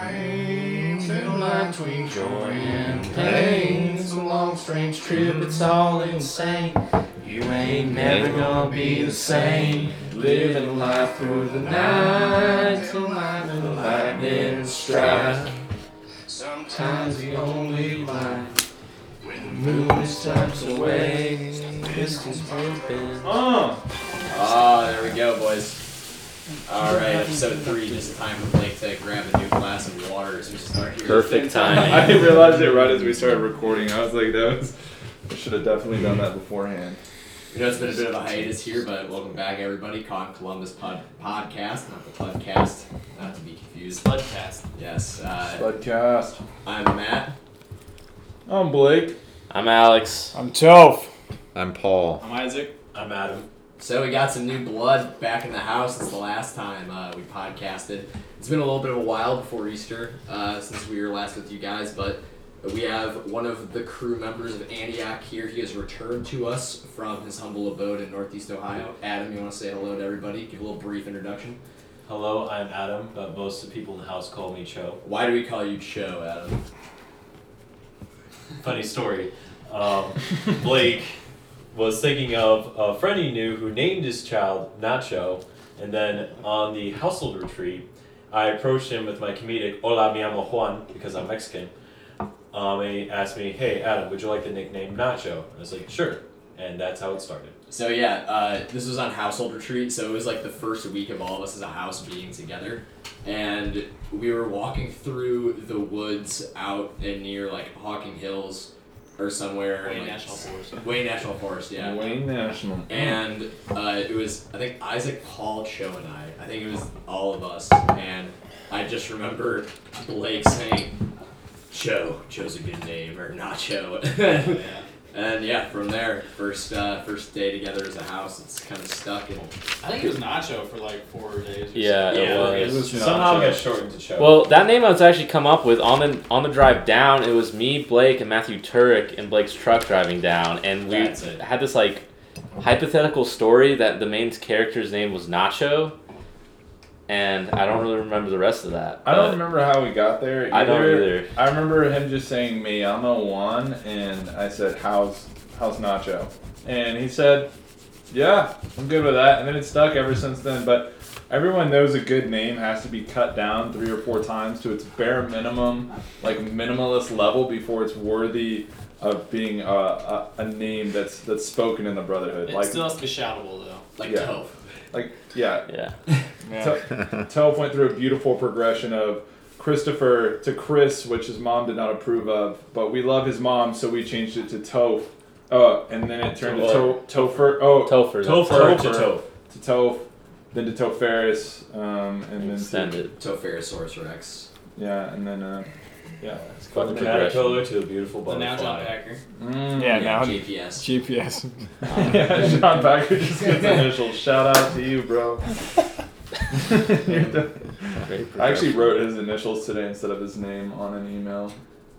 Trains in line between joy and pain. It's a long, strange trip, it's all insane. You ain't never gonna be the same. Living life through the night till lightning, lightning strike. Sometimes the only light when the moon steps away. Pistons pumping. Oh. Ah, there we go, boys. All right, episode three. Just time for Blake to grab a new glass of water as we start here. Perfect timing. I realized it right as we started recording. I was like, that was. I should have definitely done that beforehand. You know, it's been a bit of a hiatus here, but welcome back, everybody. Con Columbus pod- podcast, not the podcast, not to be confused. Podcast. Yes, uh, Podcast. I'm Matt. I'm Blake. I'm Alex. I'm Toph. I'm Paul. I'm Isaac. I'm Adam. So we got some new blood back in the house since the last time uh, we podcasted. It's been a little bit of a while before Easter uh, since we were last with you guys, but we have one of the crew members of Antioch here. He has returned to us from his humble abode in Northeast Ohio. Adam, you want to say hello to everybody? Give a little brief introduction. Hello, I'm Adam, but most of the people in the house call me Cho. Why do we call you Cho, Adam? Funny story. Um, Blake was thinking of a friend he knew who named his child Nacho, and then on the household retreat, I approached him with my comedic "Hola, mi amo Juan" because I'm Mexican. Um, and he asked me, "Hey, Adam, would you like the nickname Nacho?" I was like, "Sure," and that's how it started. So yeah, uh, this was on household retreat, so it was like the first week of all of us as a house being together, and we were walking through the woods out and near like Hocking Hills or somewhere. Wayne like, National Forest. Wayne National Forest, yeah. Wayne National. And uh, it was I think Isaac, Paul, Cho, and I. I think it was all of us, and I just remember Blake saying, "Cho, Cho's a good name," or Nacho. yeah. And yeah, from there, first uh, first day together as a house, it's kind of stuck. And I think it was Nacho for like four days. Or Yeah, something. it was. It was Somehow Nacho. got shortened to Cho. Well, that name I was actually come up with on the on the drive down. It was me, Blake, and Matthew Turek in Blake's truck driving down, and we That's it. had this like hypothetical story that the main character's name was Nacho, and I don't really remember the rest of that. I don't remember how we got there. I don't either. I remember him just saying "Me llamo Juan," and I said, "How's how's Nacho?" And he said, "Yeah, I'm good with that." And then it stuck ever since then. But everyone knows a good name has to be cut down three or four times to its bare minimum, like minimalist level, before it's worthy of being a, a, a name that's that's spoken in the Brotherhood. It Like, still has to be shoutable though. like Yeah. Toph. Like yeah, Yeah, Toph went through a beautiful progression of Christopher to Chris, which his mom did not approve of, but we love his mom, so we changed it to Toph. Uh, and then it turned to to- Topher. Oh, Topher. Topher to Topher. Toph. to Toph, then to Toph Ferris, um, and then to, extended. Topherosaurus Rex. yeah, and then uh, yeah. It's quite From the the progression. caterpillar to a beautiful The now. John Packer. Mm. Yeah, Yeah, now- GPS. GPS. yeah, John Packer just gets initials. Shout out to you, bro. You're the- Great I actually wrote his initials today instead of his name on an email.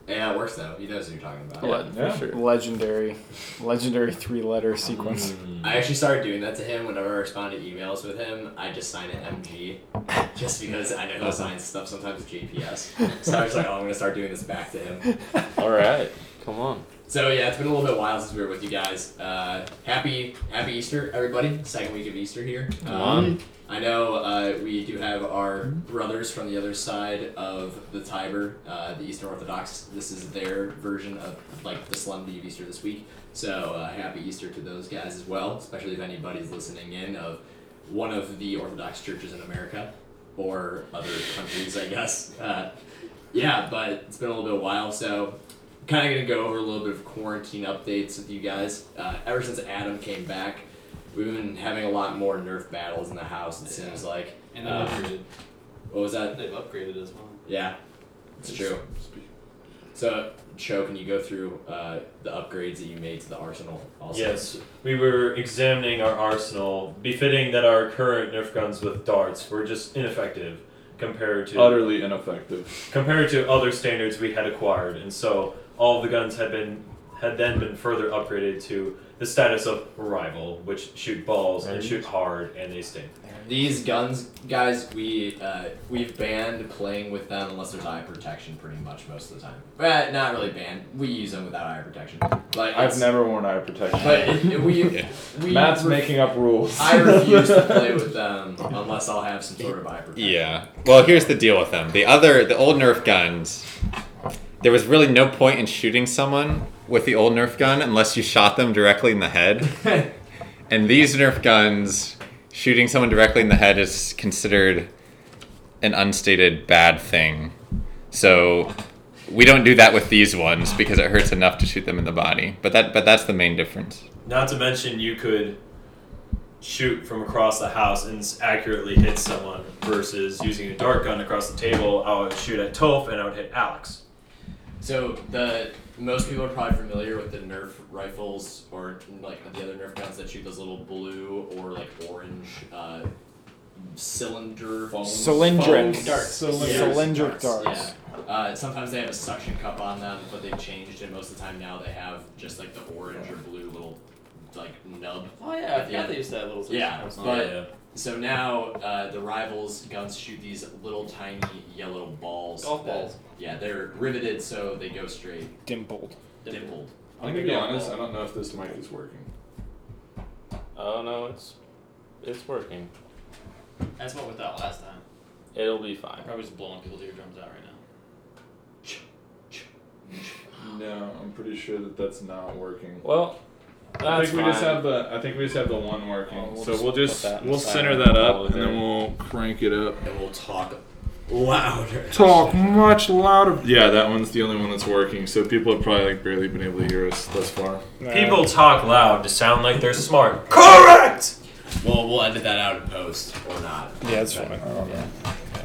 Yeah, it works though. He knows what you're talking about. Yeah, Yeah. for sure. legendary, legendary three-letter sequence. Mm. I actually started doing that to him whenever I respond to emails with him. I just sign it MG, just because I know he'll sign stuff sometimes with GPS. So I was like, oh, I'm gonna start doing this back to him. All right, come on. So yeah, it's been a little bit while since we were with you guys. Uh, happy Happy Easter, everybody! Second week of Easter here. Um. I know uh, we do have our brothers from the other side of the Tiber, uh, the Eastern Orthodox. This is their version of like the Solemnity of Easter this week. So uh, happy Easter to those guys as well, especially if anybody's listening in of one of the Orthodox churches in America or other countries, I guess. Uh, yeah, but it's been a little bit while, so kind of gonna go over a little bit of quarantine updates with you guys. Uh, ever since Adam came back, we've been having a lot more Nerf battles in the house. It seems like. And they've Uh, upgraded. What was that? They've upgraded as well. Yeah, it's true. So, Cho, can you go through uh, the upgrades that you made to the arsenal? Also. Yes, we were examining our arsenal, befitting that our current Nerf guns with darts were just ineffective compared to Utterly ineffective. compared to other standards we had acquired, and so all of the guns had been had then been further upgraded to the status of rival, which shoot balls and shoot hard and they sting. These guns, guys, we uh, we've banned playing with them unless there's eye protection, pretty much most of the time. But not really banned. We use them without eye protection. But I've it's- never worn eye protection. But it, it- we we Matt's ref- making up rules. I refuse to play with them unless I'll have some sort of eye protection. Yeah. Well, here's the deal with them. The other, the old Nerf guns, there was really no point in shooting someone with the old Nerf gun unless you shot them directly in the head. and these Nerf guns, shooting someone directly in the head is considered an unstated bad thing. So we don't do that with these ones because it hurts enough to shoot them in the body. But that, but that's the main difference. Not to mention, you could shoot from across the house and accurately hit someone versus using a dart gun across the table. I would shoot at Toph and I would hit Alex. So the most people are probably familiar with the Nerf rifles or like the other Nerf guns that shoot those little blue or like orange uh, cylinder Cylindric foam darts. Cylindric Cylindric darts. Yeah. Uh, sometimes they have a suction cup on them, but they've changed, and most of the time now they have just like the orange or blue little like nub. Oh yeah, I Yeah. forgot they used that little. Yeah, system. but- yeah. So now uh, the rivals guns shoot these little tiny yellow balls. Golf that- balls. Yeah, they're riveted so they go straight, Dimpled. dimpled. I'm gonna be honest. I don't know if this mic is working. Oh no, it's it's working. That's what without last time. It'll be fine. Probably just blowing people's eardrums out right now. No, I'm pretty sure that that's not working. Well, I that's think we just have the. I think we just have the one working. Oh, we'll so just we'll just that we'll center that up with and then we'll crank it up. And we'll talk louder. Talk much louder. Yeah, that one's the only one that's working. So people have probably like barely been able to hear us thus far. People talk loud to sound like they're smart. Correct! Well, we'll edit that out in post or not. Yeah, it's fine.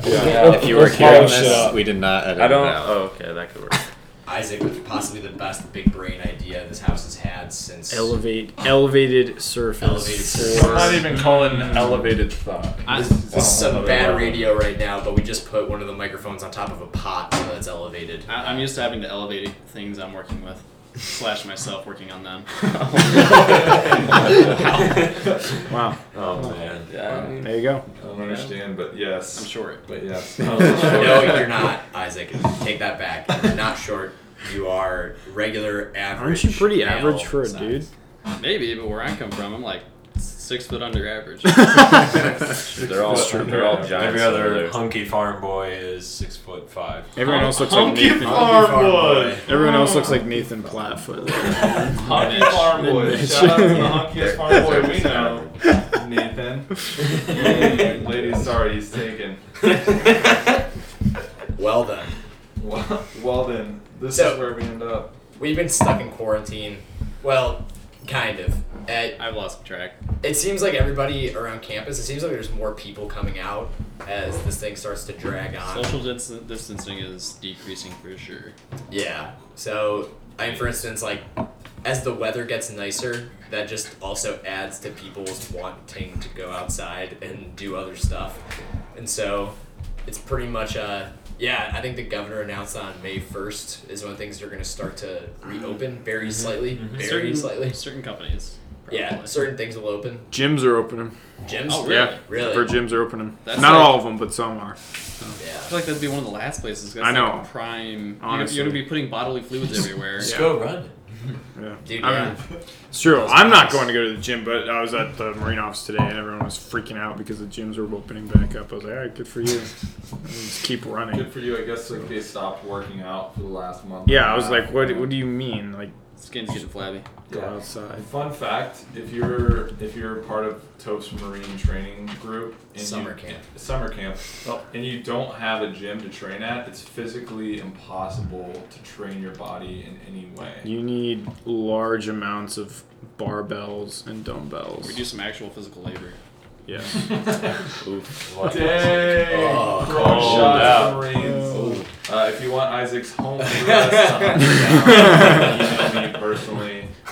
Yeah. If you were We'll hearing polish it this, we did not edit I don't. it out. Oh, okay, that could work. Isaac with possibly the best big brain idea this house has had since. Elevate, elevated surface. Elevated for- surface. I'm not even calling mm. elevated thought. I- This is some bad radio right now, but we just put one of the microphones on top of a pot so that's elevated. I, I'm used to having to elevate things I'm working with, slash myself working on them. Wow. Oh man. Oh, yeah, I There you go. I don't understand, but yes. I'm short. But yes. no, you're not, Isaac. Take that back. You're not short. You are regular average. Aren't you pretty average for a size. dude? Maybe, but where I come from, I'm like six foot under average. they're all they're all giants. Every other hunky farm boy is six foot five. Everyone else looks like Hunky Nathan. farm Farm boy. Everyone else looks oh. like Nathan Platfoot. Hunky farm boy. Shout out to the hunkiest farm boy we know. Nathan. Ladies, sorry, he's taken. Well then, Well, well then, this So- is where we end up. we've been stuck in quarantine. Well, kind of. At, I've lost track. It seems like everybody around campus. It seems like there's more people coming out as this thing starts to drag on. Social dis- distancing is decreasing for sure. Yeah. So, I mean, for instance, like, as the weather gets nicer, that just also adds to people's wanting to go outside and do other stuff. And so, it's pretty much, uh, yeah, I think the governor announced on May 1st is when things are going to start to reopen very slightly. Very certain, slightly. Certain companies. Yeah, certain things will open. Gyms are opening. Gyms? Oh, really? Yeah, Really? For gyms are opening. That's Not like- all of them, but some are. Yeah. I feel like that'd be one of the last places. That's I know. Like a prime. You're, Honestly. you're gonna be putting bodily fluids everywhere. Just Yeah. go run. Yeah. Dude, I yeah. mean, it's true. Those I'm not going to go to the gym, but I was at the marine office today, and everyone was freaking out because the gyms were opening back up. I was like, all right, good for you. Just keep running. Good for you, I guess. Like they stopped working out for the last month. Yeah, I was like, what? What do you mean? Like, Skin's getting flabby. go Yeah. outside? Fun fact: If you're if you're part of Topes Marine Training Group, and Summer you, camp. summer camp, and you don't have a gym to train at, it's physically impossible to train your body in any way. You need large amounts of barbells and dumbbells. We do some actual physical labor. Yeah. Dang! Oh, Throwing cold shots out. at the Marines. Uh, if you want Isaac's home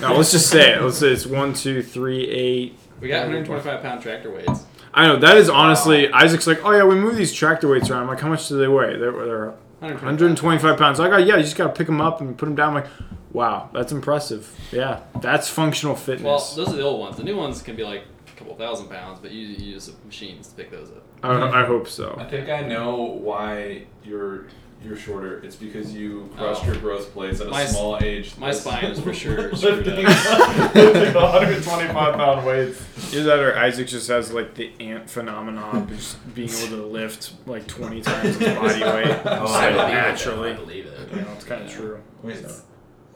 No, let's just say it. Let's say it's one, two, three, eight. We got 125 pound tractor weights. I know that is honestly. Isaac's like, oh yeah, we move these tractor weights around. I'm like, how much do they weigh? They're, they're 125 pounds. I got yeah, you just gotta pick them up and put them down. I'm like, wow, that's impressive. Yeah, that's functional fitness. Well, those are the old ones. The new ones can be like a couple thousand pounds, but you, you use machines to pick those up. I, I hope so. I think I know why you're you're shorter. It's because you crushed Oh. your growth plates at a My s- small age. My spine is for sure screwed lifting, up. lifting 125 pound weights. Either that or Isaac just has like the ant phenomenon, of just being able to lift like 20 times his body weight. Oh, I I- believe it. I naturally. believe it. You know, it's kind of true. Wait.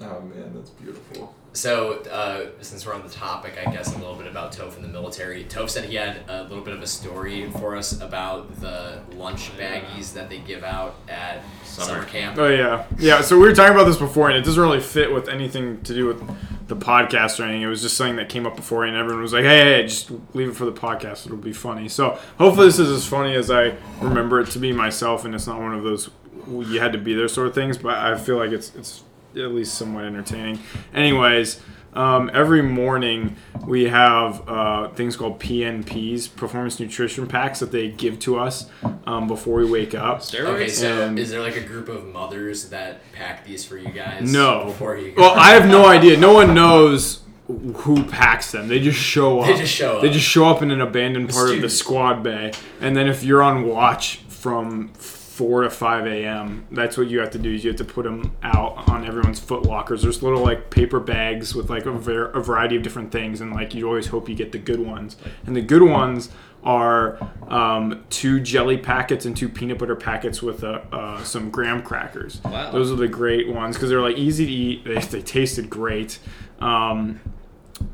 Oh man, that's beautiful. So, uh, since we're on the topic, I guess a little bit about Toph in the military. Toph said he had a little bit of a story for us about the lunch baggies that they give out at summer, Summer camp. Oh yeah, yeah. So we were talking about this before, and it doesn't really fit with anything to do with the podcast or anything. It was just something that came up before, and everyone was like, "Hey, hey, hey, just leave it for the podcast. It'll be funny." So hopefully, this is as funny as I remember it to be myself, and it's not one of those you had to be there sort of things. But I feel like it's it's at least somewhat entertaining. Anyways. Um, every morning we have uh, things called PNPs, performance nutrition packs, that they give to us um, before we wake up. Steroids? Okay, so And- is there like a group of mothers that pack these for you guys? No. Before you go? Well, I have no idea. No one knows who packs them. They just show up. They just show up. They up. just show up in an abandoned part of the squad bay, and then if you're on watch from four to five a.m., that's what you have to do. Is you have to put them out on everyone's foot lockers. There's little like paper bags with like a, ver- a variety of different things, and like you always hope you get the good ones. And the good ones are um, two jelly packets and two peanut butter packets with uh, uh, some graham crackers. Wow. Those are the great ones because they're like easy to eat. They, they tasted great. Um,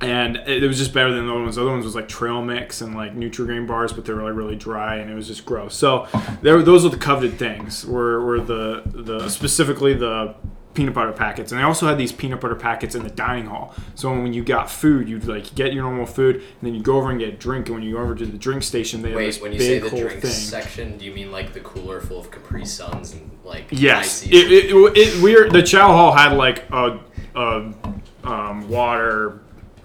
and it, was just better than the other ones. The other ones was like trail mix and like Nutrigrain bars, but they were like really dry and it was just gross. So there, those are the coveted things. Were, were the the specifically the peanut butter packets, and they also had these peanut butter packets in the dining hall. So when you got food, you'd like get your normal food, and then you go over and get a drink. And when you go over to the drink station, they have Wait, this when you say the thing. section, do you mean like the cooler full of Capri Suns and like Yes, it, it, it, it, we're the Chow Hall had like a, a um, water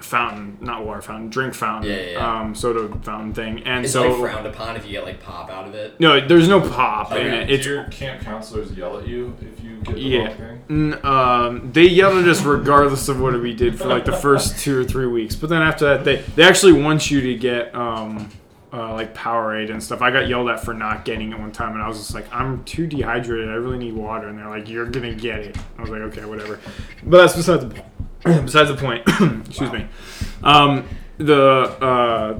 fountain, not water fountain, drink fountain, Yeah, yeah, yeah. um, soda fountain thing, and It's so like frowned upon if you get like pop out of it. no, there's no pop in Okay. it. Do It's your camp counselors yell at you if you get the Yeah. wrong thing? N- um, they yelled at us regardless of what we did for like the first two or three weeks. But then after that, they they actually want you to get um, uh, like Powerade and stuff. I got yelled at for not getting it one time, and I was just like, I'm too dehydrated. I really need water. And they're like, You're gonna get it. I was like, Okay, whatever. But that's besides the point. besides the point. Excuse me. Um, the uh,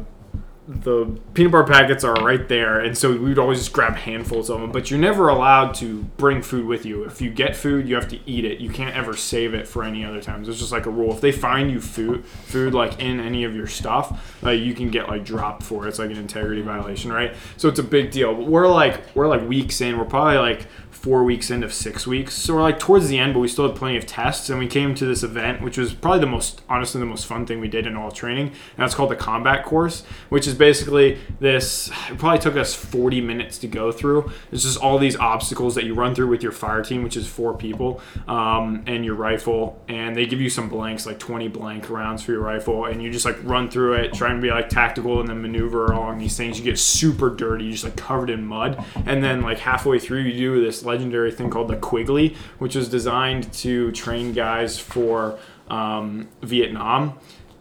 the peanut butter packets are right there, and so we would always just grab handfuls of them. But you're never allowed to bring food with you. If you get food, you have to eat it. You can't ever save it for any other times. It's just like a rule. If they find you food, food like in any of your stuff, uh, you can get like dropped for it. It's like an integrity violation, right? So it's a big deal. But we're like we're like weeks in. We're probably like four weeks into six weeks. So we're like towards the end, but we still had plenty of tests. And we came to this event, which was probably the most, honestly, the most fun thing we did in all training. And that's called the combat course, which is basically this, it probably took us 40 minutes to go through. It's just all these obstacles that you run through with your fire team, which is four people, um, and your rifle. And they give you some blanks, like 20 blank rounds for your rifle. And you just like run through it, trying to be like tactical and then maneuver along these things. You get super dirty, just like covered in mud. And then like halfway through, you do this legendary thing called the Quigley, which was designed to train guys for um, Vietnam.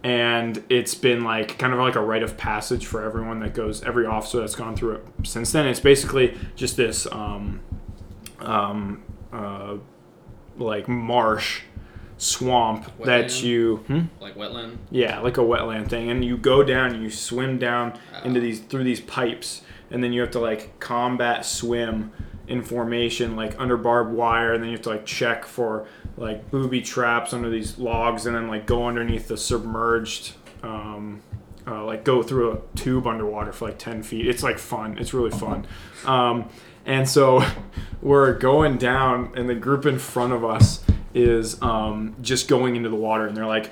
And it's been like kind of like a rite of passage for everyone that goes, every officer that's gone through it since then. It's basically just this um, um, uh, like marsh swamp that you. Hmm? Like wetland. Yeah, like a wetland thing, and you go down and you swim down into these through these pipes, and then you have to like combat swim in formation, like under barbed wire, and then you have to like check for like booby traps under these logs, and then like go underneath the submerged. Um, uh, like go through a tube underwater for like 10 feet. It's like fun. It's really fun. Um, and so we're going down, and the group in front of us is um, just going into the water, and they're like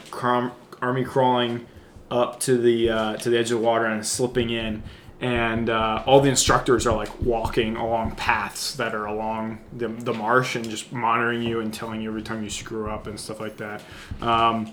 army crawling up to the uh, to the edge of the water and slipping in. And uh, all the instructors are like walking along paths that are along the, the marsh and just monitoring you and telling you every time you screw up and stuff like that. Um,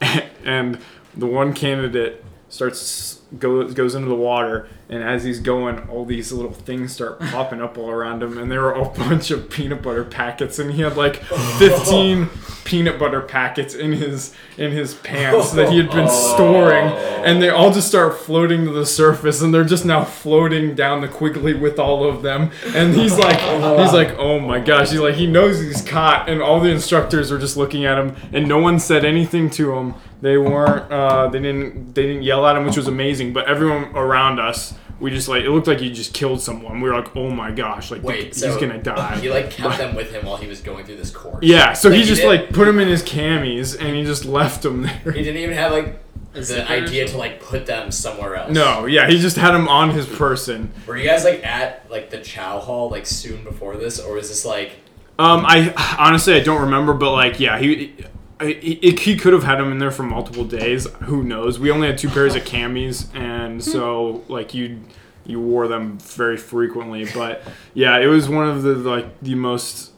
and the one candidate starts goes goes into the water, and as he's going, all these little things start popping up all around him, and there were a bunch of peanut butter packets, and he had like fifteen peanut butter packets in his in his pants that he had been storing, and they all just start floating to the surface, and they're just now floating down the Quigley with all of them, and he's like he's like oh my gosh, he's like he knows he's caught, and all the instructors are just looking at him, and no one said anything to him. They weren't. Uh, they didn't. They didn't yell at him, which was amazing. But everyone around us, we just like it looked like he just killed someone. We were like, oh my gosh, like Wait, he's so gonna die. He like kept them with him while he was going through this course. yeah, so Like, he he just did- like put him in his camis and he just left them there. He didn't even have like the idea to like put them somewhere else. No, yeah, he just had him on his person. Were you guys like at like the Chow Hall like soon before this, or was this like Um, I honestly I don't remember, but like yeah, he. He, he could have had him in there for multiple days. Who knows? We only had two pairs of camis, and hmm. so like you you wore them very frequently. But yeah, it was one of the like the most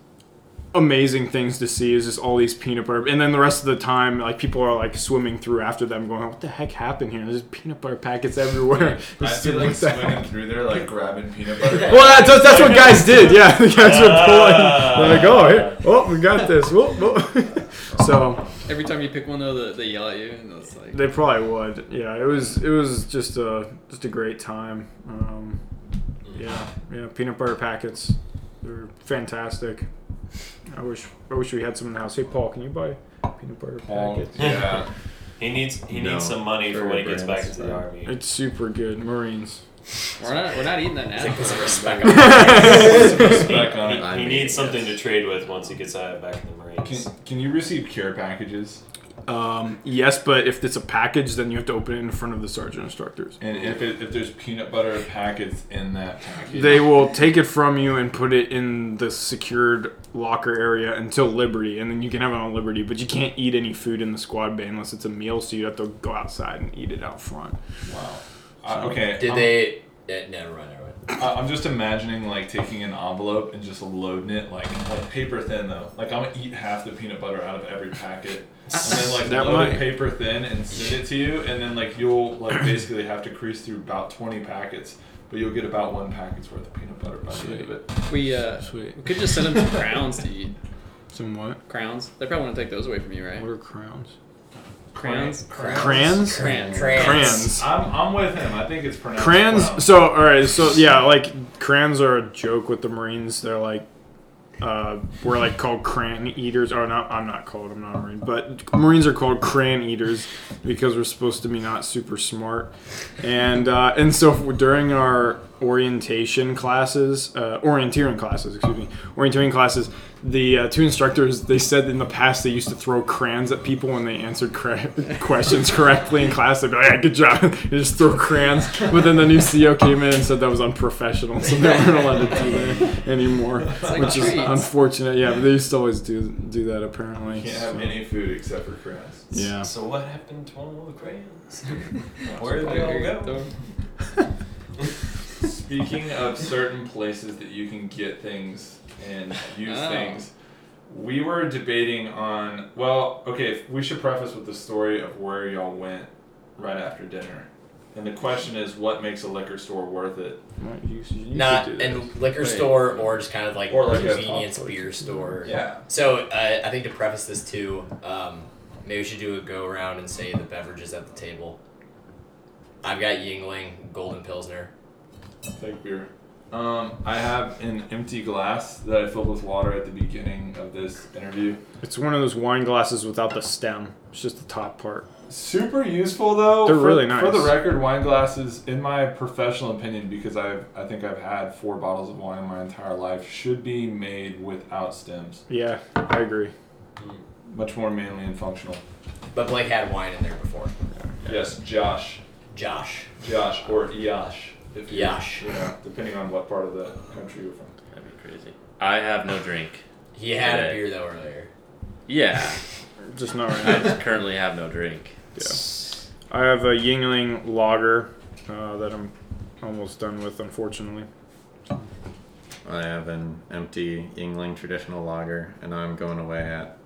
amazing things to see is just all these peanut butter and then the rest of the time like people are like swimming through after them going what the heck happened here there's peanut butter packets everywhere I Just feel like swimming through there, like grabbing peanut butter. well that's, that's what guys did yeah the guys were pulling they're like oh here oh we got this Whoa, whoa. so Every time you pick one though, they, they yell at you, and it's like They probably would. Yeah, it was it was just a just a great time. Um, yeah, yeah, peanut butter packets, they're fantastic. I wish I wish we had some in the house. Hey Paul, can you buy peanut butter Paul, packets? yeah. He needs he No, needs some money for very when he gets back brands, into the army. It's super good, Marines. we're not we're not eating that now. Take this respect. Respect on He, it. I he needs something yes. to trade with once he gets out back in the Marines. Can, can you receive care packages? Um, yes, but if it's a package, then you have to open it in front of the sergeant instructors. And if it, if there's peanut butter packets in that package, They will take it from you and put it in the secured locker area until Liberty, and then you can have it on Liberty. But you can't eat any food in the squad bay unless it's a meal, so you have to go outside and eat it out front. wow. Uh, okay. Did I'm, they? Yeah, never mind. Never. I- I'm just imagining like taking an envelope and just loading it like like paper thin though. Like I'm gonna eat half the peanut butter out of every packet, and then like That load might- it paper thin and send it to you, and then like you'll like basically have to crease through about 20 packets, but you'll get about one packet's worth of peanut butter by the end of it. We uh, Sweet. we could just send them some crowns to eat. Some what? Crowns. They probably want to take those away from you, right? What are crowns? Crowns. Crayons? Crayons. Crayons. I'm, I'm with him. I think it's pronounced Crayons. crown. So all right. So yeah, like crayons are a joke with the Marines. They're like, uh, we're like called crayon eaters. Or not. I'm not called. I'm not a Marine. But Marines are called crayon eaters because we're supposed to be not super smart. And uh, and so during our orientation classes, uh, orienteering classes, excuse me, orienteering classes, the uh, two instructors they said in the past they used to throw crayons at people when they answered cor- questions correctly in class. They'd be like, "Yeah, good job," they just throw crayons. But then the new CEO came in and said that was unprofessional, so they weren't allowed to do that anymore, like which is unfortunate. Yeah, but they used to always do do that apparently. You can't have any food except for crayons. Yeah. So what happened to all the crayons? Where did they all go? Speaking of certain places that you can get things and use Oh. things, we were debating on. Well, okay, we should preface with the story of where y'all went right after dinner. And the question is, what makes a liquor store worth it? Right, you should- you Not do in liquor Wait. store or just kind of like Or like a convenience beer store. Yeah. So uh, I think to preface this too, um, maybe we should do a go around and say the beverages at the table. I've got Yuengling Golden Pilsner. Fake beer. Um, I have an empty glass that I filled with water at the beginning of this interview. It's one of those wine glasses without the stem. It's just the top part. Super useful though. They're for, really nice. For the record, wine glasses, in my professional opinion, because I've I think I've had four bottles of wine my entire life, should be made without stems. Yeah, I agree. Much more manly and functional. But Blake had wine in there before. Yes, Josh, Josh. Josh, or Yash, if you, Yash. you know, depending on what part of the country you're from. That'd be crazy. I have no drink. He had a beer though earlier. Yeah, Just not right I now. just currently have no drink. Yeah. I have a Yuengling lager uh, that I'm almost done with, unfortunately. I have an empty Yuengling traditional lager, and I'm going away at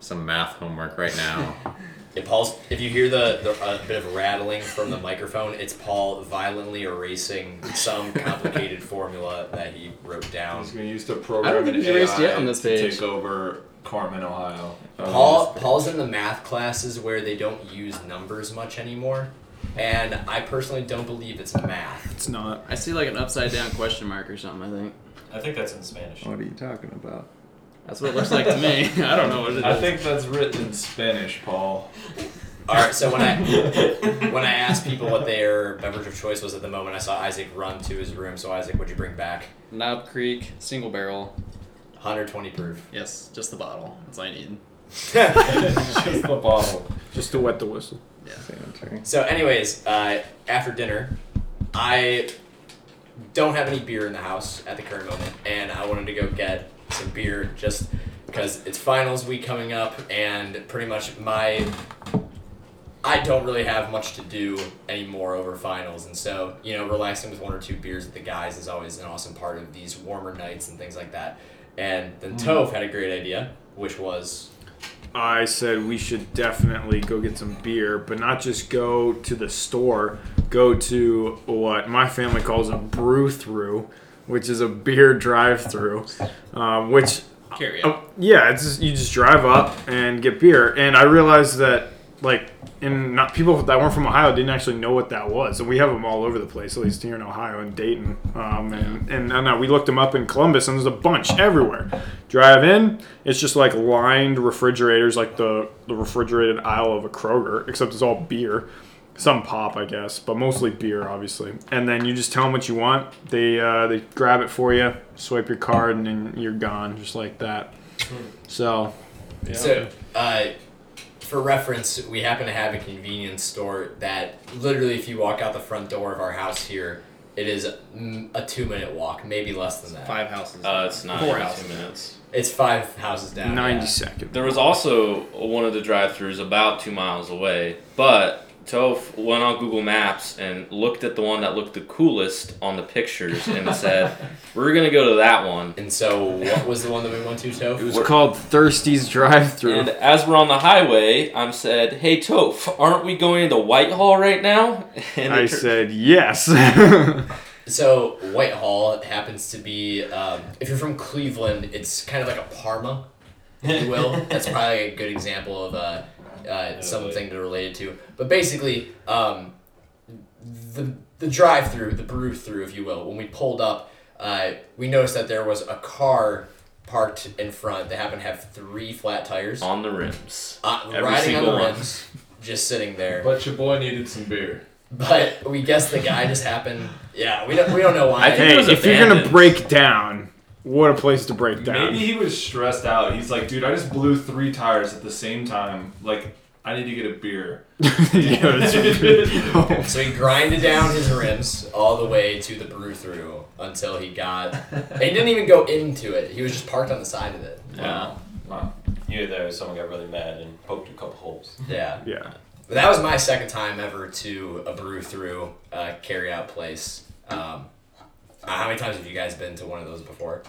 some math homework right now. If Paul's, if you hear the, the a bit of rattling from the microphone, it's Paul violently erasing some complicated formula that he wrote down. He's gonna use the I don't program think in he's erased AI yet on this to page. take over Carmen, Ohio. Paul Paul's in the math classes where they don't use numbers much anymore, and I personally don't believe it's math. It's not. I see like an upside down question mark or something. I think I think that's in Spanish. What are you talking about? That's what it looks like to me. I don't know what it is. I think that's written in Spanish, Paul. All right, so when I when I asked people what their beverage of choice was at the moment, I saw Isaac run to his room. So Isaac, what'd you bring back? Knob Creek single barrel. 120 proof. Yes, just the bottle. That's all I need. Just the bottle. Just to wet the whistle. Sanitary. So, anyways, uh, after dinner, I don't have any beer in the house at the current moment, and I wanted to go get some beer just because it's finals week coming up, and pretty much my I don't really have much to do anymore over finals, and so you know, relaxing with one or two beers with the guys is always an awesome part of these warmer nights and things like that. And then mm-hmm. Toph had a great idea, which was I said we should definitely go get some beer, but not just go to the store. Go to what my family calls a brew through, which is a beer drive through, um, which Carry Oh, yeah, it's just, you just drive up and get beer. And I realized that like in not people that weren't from Ohio didn't actually know what that was. And we have them all over the place, at least here in Ohio and Dayton. Um, and and, and uh, we looked them up in Columbus, and there's a bunch everywhere. Drive in, it's just like lined refrigerators, like the the refrigerated aisle of a Kroger, except it's all beer. Some pop, I guess, but mostly beer, obviously. And then you just tell them what you want. They uh, they grab it for you, swipe your card, and then you're gone, just like that. So So, uh, for reference, we happen to have a convenience store that literally, if you walk out the front door of our house here, it is a two minute walk, maybe less than that. Five houses. Uh, it's not Four houses. two minutes. It's five houses down. ninety yeah. second. There was also one of the drive-throughs about two miles away, but Toph went on Google Maps and looked at the one that looked the coolest on the pictures and said, "We're gonna go to that one." And so, what was the one that we went to, Toph? It was called Thirsty's Drive Through. And as we're on the highway, I'm said, "Hey Toph, aren't we going to Whitehall right now?" And I tur- said yes. So Whitehall happens to be, um, if you're from Cleveland, it's kind of like a Parma, if you will. That's probably a good example of uh, uh, something to relate it to. But basically, um, the the drive through, the brew through, if you will. When we pulled up, uh, we noticed that there was a car parked in front that happened to have three flat tires, on the rims. uh, every riding on the single one. rims, just sitting there. But your boy needed some beer. But we guess the guy just happened. Yeah, we don't we don't know why. I think it hey, was if you're gonna break down, what a place to break down. Maybe he was stressed out. He's like, dude, I just blew three tires at the same time. Like, I need to get a beer. yeah, that's So he grinded down his rims all the way to the brew through until he got. he didn't even go into it. He was just parked on the side of it. Yeah. Wow. You were there, someone got really mad and poked a couple holes. Yeah. yeah. But that was my second time ever to a brew through uh, carry out place. Um, how many times have you guys been to one of those before?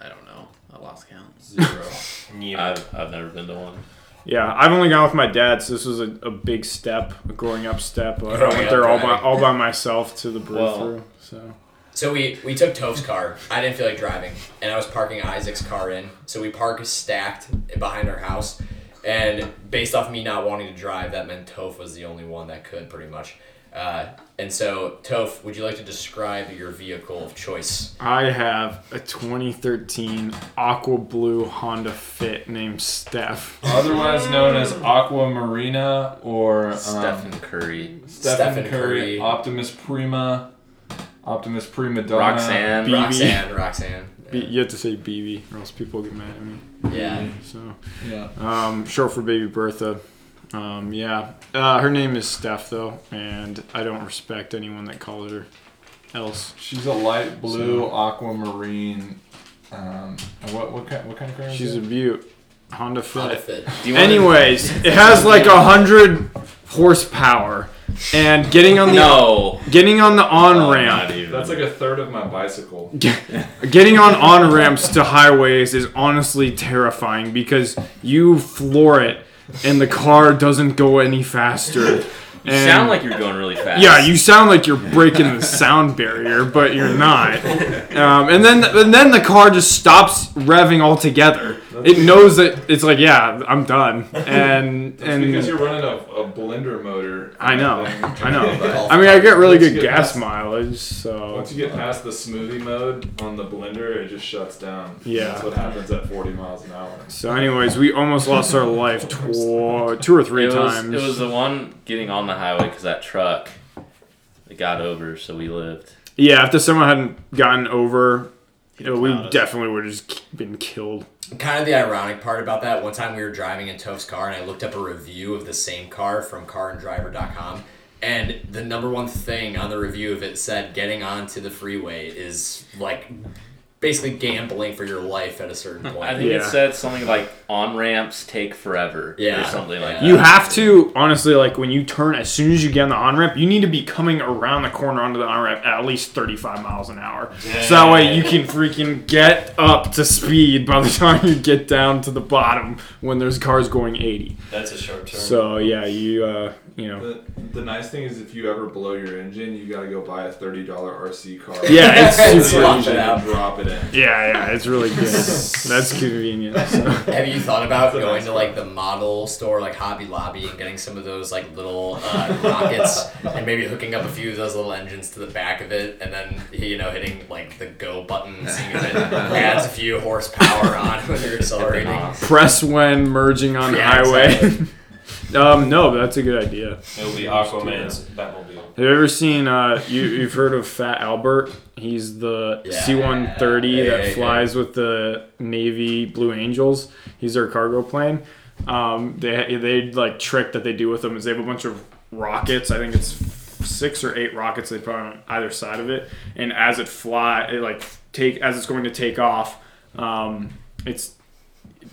I've, don't know. I lost count. Zero. Yeah. I've I've never been to one. Yeah, I've only gone with my dad, so this was a, a big step, a growing up step. I Growing went up there all by driving. all by myself to the brew Well- through. So So we, we took Toph's car. I didn't feel like driving, and I was parking Isaac's car in. So we parked stacked behind our house, and based off me not wanting to drive, that meant Toph was the only one that could, pretty much. Uh, and so, Toph, would you like to describe your vehicle of choice? I have a 2013 aqua blue Honda Fit named Steph. Otherwise known as Aqua Marina or um, Stephen Curry, Stephen Stephen Curry, Curry. Optimus Prima, Optimus Prima Donna. Roxanne. BB. Roxanne, Roxanne. B- you have to say BB, or else people get mad at me. Yeah. So, Yeah. um, short for baby Bertha. Um, yeah, uh, her name is Steph though, and I don't respect anyone that calls her else. She's a light blue So- aquamarine. Um, what what kind what kind of car? is She's a it? beaut. Honda Fit. Honda Fit. Do you wanna- Anyways, it has like a hundred horsepower, and getting on the no. getting on the on Oh, ramp not. That's like a third of my bicycle. Getting on on ramps to highways is honestly terrifying because you floor it and the car doesn't go any faster. You And- sound like you're going really fast. Yeah, you sound like you're breaking the sound barrier, but you're not. Um, and then and then the car just stops revving altogether. It knows that it's like, yeah, I'm done. And It's because and you're running a, a blender motor. I know. I know. I mean, I get really good gas mileage, so Once you get past the smoothie mode on the blender, it just shuts down. Yeah. That's what happens at 40 miles an hour. so. Anyways, we almost lost our life tw- two or three It was, times. it was the one getting on the highway because that truck it got over, so we lived. yeah, if someone hadn't gotten over, you know, we definitely would have just been killed. Kind of the ironic part about that, one time we were driving in Toph's car and I looked up a review of the same car from caranddriver.com. And the number one thing on the review of it said getting onto the freeway is like basically gambling for your life at a certain point. I think it said something like on ramps take forever Yeah. or something like that. You have to honestly like when you turn as soon as you get on the on ramp, you need to be coming around the corner onto the on ramp at least 35 miles an hour. So that way you can freaking get up to speed by the time you get down to the bottom when there's cars going 80. That's a short term. So yeah, you uh, you know. The, the nice thing is if you ever blow your engine, you gotta go buy a $30 RC car. Yeah, it's It's super swap easy. it out. and drop it in. Yeah, yeah, it's really good. That's convenient. So. Have you thought about That's going nice to like the model store, like Hobby Lobby, and getting some of those like little uh, rockets, and maybe hooking up a few of those little engines to the back of it, and then you know hitting like the go button, seeing if it adds a few horsepower on when you're accelerating. Press when merging on the Yeah, highway. exactly. Um, no, but that's a good idea. It'll be Aquaman's Batmobile. Have you ever seen uh you you've heard of Fat Albert? He's the Yeah. C one thirty Yeah, that yeah, yeah. flies with the Navy Blue Angels. He's their cargo plane. Um they they like trick that they do with them is they have a bunch of rockets. I think it's six or eight rockets they put on either side of it, and as it fly, it like take as it's going to take off, um, it's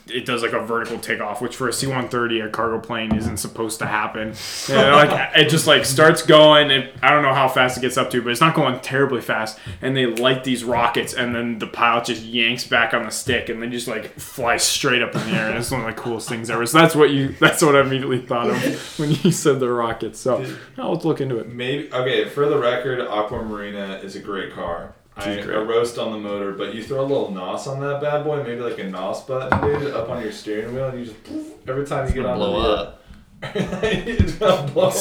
it does like a vertical takeoff, which for a C-130, a cargo plane, isn't supposed to happen. You know, like it just like starts going. It, I don't know how fast it gets up to, but it's not going terribly fast. And they light these rockets, and then the pilot just yanks back on the stick, and they just like fly straight up in the air. And it's one of the coolest things ever. So that's what you. That's what I immediately thought of when you said the rockets. So I'll oh, let's look into it. Maybe okay. For the record, Aquamarina is a great car. I She's great. a roast on the motor, but you throw a little nos on that bad boy, maybe like a nos button, dude, up on your steering wheel, and you just poof, every time you get on blow the up. it's gonna blow up.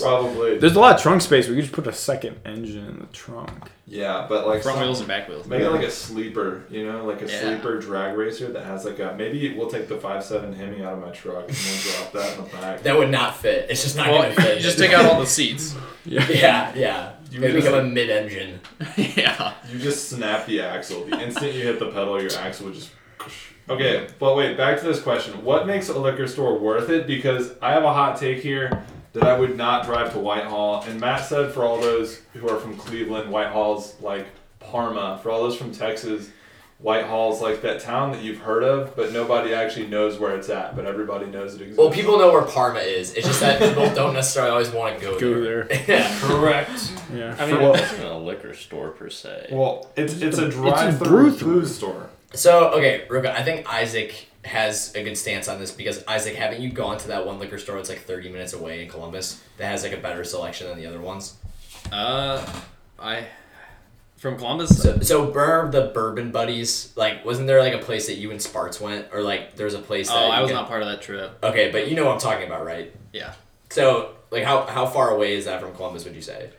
Probably. There's a lot of trunk space. We could just put a second engine in the trunk. Yeah, but like Front some- wheels and back wheels. Maybe it like a sleeper, you know, like a Yeah. sleeper drag racer that has like a maybe we'll take the five seven Hemi out of my truck and we'll drop that in the back. That would not fit. It's just not Well, gonna fit. you just take out all the seats. Yeah, yeah. You It just- become a mid-engine. yeah. You just snap the axle. The instant you hit the pedal, your axle would just. Okay, but wait, back to this question. What makes a liquor store worth it? Because I have a hot take here that I would not drive to Whitehall. And Matt said for all those who are from Cleveland, Whitehall's like Parma. For all those from Texas, Whitehall's like that town that you've heard of, but nobody actually knows where it's at, but everybody knows it exists. Well, people know where Parma is. It's just that people don't necessarily always want to go, Go there. there. yeah. Correct. Yeah. I mean, Well- it's not a liquor store per se. Well, it's it's a brew drive-through through. food store. So okay, Ruka, I think Isaac has a good stance on this because Isaac, haven't you gone to that one liquor store that's like thirty minutes away in Columbus that has like a better selection than the other ones? Uh, I from Columbus. So, so Burr, the Bourbon Buddies, like, wasn't there like a place that you and Sparts went, or like there was a place that oh, you I was could- not part of that trip. Okay, but you know what I'm talking about, right? Yeah. So, like, how how far away is that from Columbus? Would you say?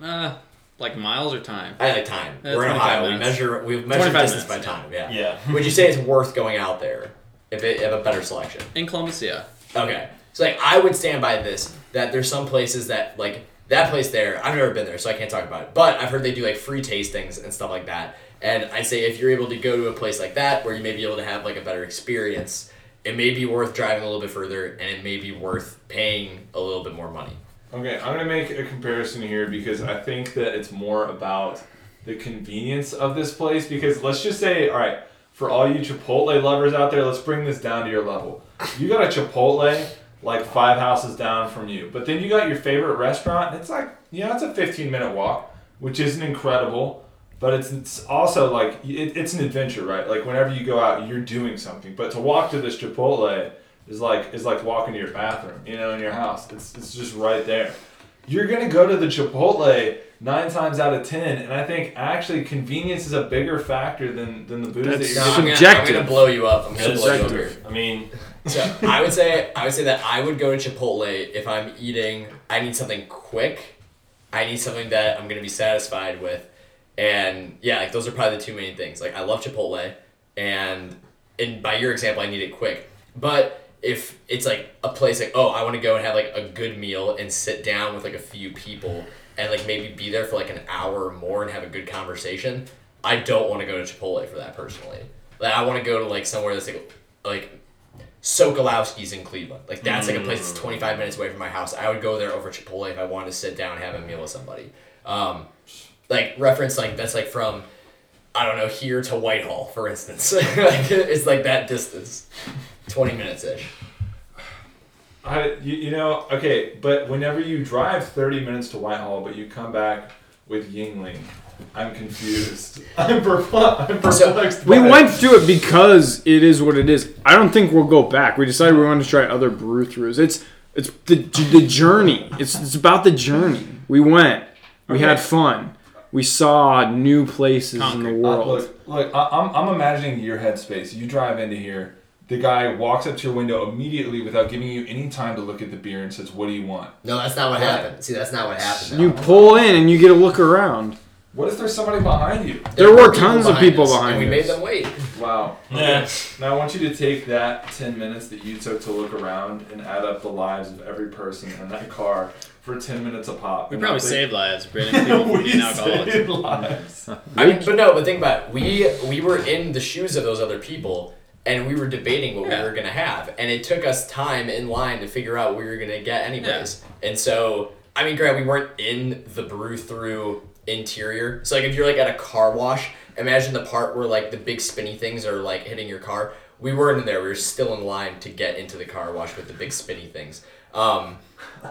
Uh, like miles or time. I like time. Uh, We're in 25 Ohio. We measure we measure distance minutes, by yeah. time. Yeah. Yeah. Would you say it's worth going out there if it have a better selection? In Columbus, yeah. Okay. So like I would stand by this that there's some places that like that place there. I've never been there, so I can't talk about it. But I've heard they do like free tastings and stuff like that. And I say if you're able to go to a place like that where you may be able to have like a better experience, it may be worth driving a little bit further, and it may be worth paying a little bit more money. Okay, I'm gonna make a comparison here because I think that it's more about the convenience of this place. Because let's just say, all right, for all you Chipotle lovers out there, let's bring this down to your level. You got a Chipotle like five houses down from you, but then you got your favorite restaurant. And it's like, you know, it's a 15 minute walk, which isn't incredible, but it's, it's also like it, it's an adventure, right? Like whenever you go out, you're doing something. But to walk to this Chipotle is like is like walking to your bathroom, you know, in your house. It's it's just right there. You're gonna go to the Chipotle nine times out of ten, and I think actually convenience is a bigger factor than than the booze That's that you're I'm, gonna, I'm Subjective. gonna blow you up. I'm gonna blow you up here. I mean, So I would say I would say that I would go to Chipotle if I'm eating. I need something quick. I need something that I'm gonna be satisfied with, and yeah, like those are probably the two main things. Like I love Chipotle, and and by your example, I need it quick. But if it's like a place like oh I want to go and have like a good meal and sit down with like a few people and like maybe be there for like an hour or more and have a good conversation, I don't want to go to Chipotle for that personally. Like I want to go to like somewhere that's like like Sokolowski's in Cleveland. Like that's like a place that's 25 minutes away from my house. I would go there over Chipotle if I wanted to sit down and have a meal with somebody. Um, like reference like that's like from I don't know here to Whitehall for instance. like it's like that distance, 20 minutes ish. I, you, you know, okay, but whenever you drive 30 minutes to Whitehall, but you come back with Yuengling, I'm confused. I'm, perpl- I'm perplexed. We by it. went through it because it is what it is. I don't think we'll go back. We decided we wanted to try other brew throughs. It's it's the the journey. It's it's about the journey. We went. We Okay. had fun. We saw new places in the Uh, world. look, look, I, I'm, I'm imagining your headspace. You drive into here, the guy walks up to your window immediately without giving you any time to look at the beer and says, What do you want? No, that's not what happened. See, that's not what happened. you pull in and you get a look around. What if there's somebody behind you? There were tons of behind people us, behind and we made them wait. Wow. Yeah. Now I want you to take that 10 minutes that you took to look around and add up the lives of every person in that car for 10 minutes a pop. We And probably think- saved lives, preventing people from we being alcoholics. saved lives. I mean, but no, but think about it. We we were in the shoes of those other people, and we were debating what Yeah. we were gonna have, and it took us time in line to figure out what we were gonna get anyways. And so, I mean, Grant, we weren't in the brew through interior. So like, if you're like at a car wash, imagine the part where like the big spinny things are like hitting your car. We weren't in there. We were still in line to get into the car wash with the big spinny things. Um,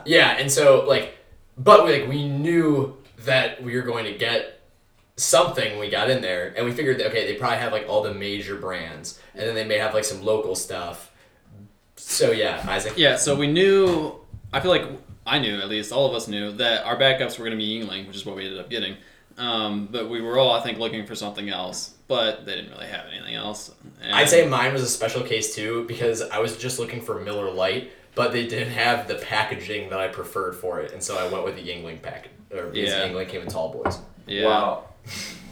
yeah, and so like, but we, like we knew that we were going to get something when we got in there, and we figured that okay, they probably have like all the major brands, and then they may have like some local stuff. So yeah, Isaac. Yeah, so we knew. I feel like I knew at least all of us knew that our backups were going to be Yuengling, which is what we ended up getting. Um, but we were all, I think, looking for something else. But they didn't really have anything else. And I'd say mine was a special case too because I was just looking for Miller Lite, but they didn't have the packaging that I preferred for it, and so I went with the Yuengling pack. Or because Yeah. Yuengling came in tall boys. Yeah. Wow.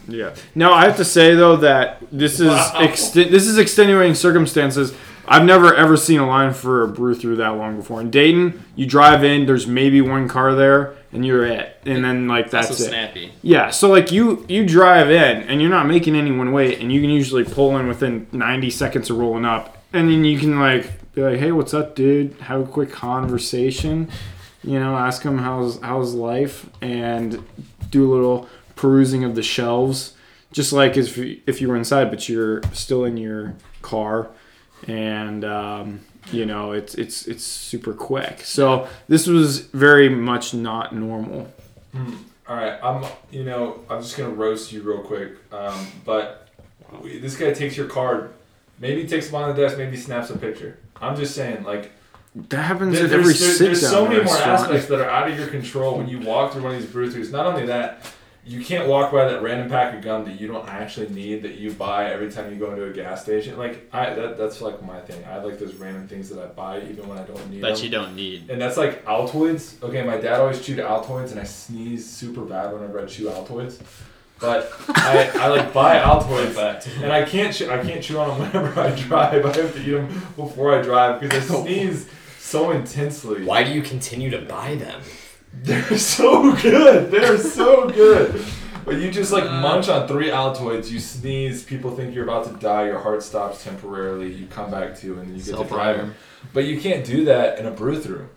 Yeah. Now I have to say though that this is Wow. ext- this is extenuating circumstances. I've never ever seen a line for a brew through that long before. In Dayton, you drive in, there's maybe one car there, and you're it, and then like that's also it. snappy. Yeah, so like you you drive in and you're not making anyone wait, and you can usually pull in within 90 seconds of rolling up, and then you can like be like, hey, what's up, dude? Have a quick conversation, you know, ask him how's how's life, and do a little perusing of the shelves, just like if you, if you were inside, but you're still in your car, and um, you know it's it's it's super quick. So this was very much not normal. All right, I'm. You know, I'm just gonna roast you real quick. Um, but this guy takes your card. Maybe takes it on the desk. Maybe snaps a picture. I'm just saying, like, That happens there- at every there- sit there's so many more aspects that are out of your control when you walk through one of these brew throughs. Not only that, you can't walk by that random pack of gum that you don't actually need that you buy every time you go into a gas station. Like, I that that's like my thing. I like those random things that I buy even when I don't need them. That them. you don't need. And that's like Altoids. Okay, my dad always chewed Altoids, and I sneeze super bad whenever I chew Altoids. But I, I like buy Altoids, and I can't chew, I can't chew on them whenever I drive. I have to eat them before I drive because I sneeze so intensely. Why do you continue to buy them? They're so good. They're so good. But you just like uh, munch on three Altoids, you sneeze, people think you're about to die, your heart stops temporarily, you come back to, and you get to drive. Self-harm. But you can't do that in a brew through.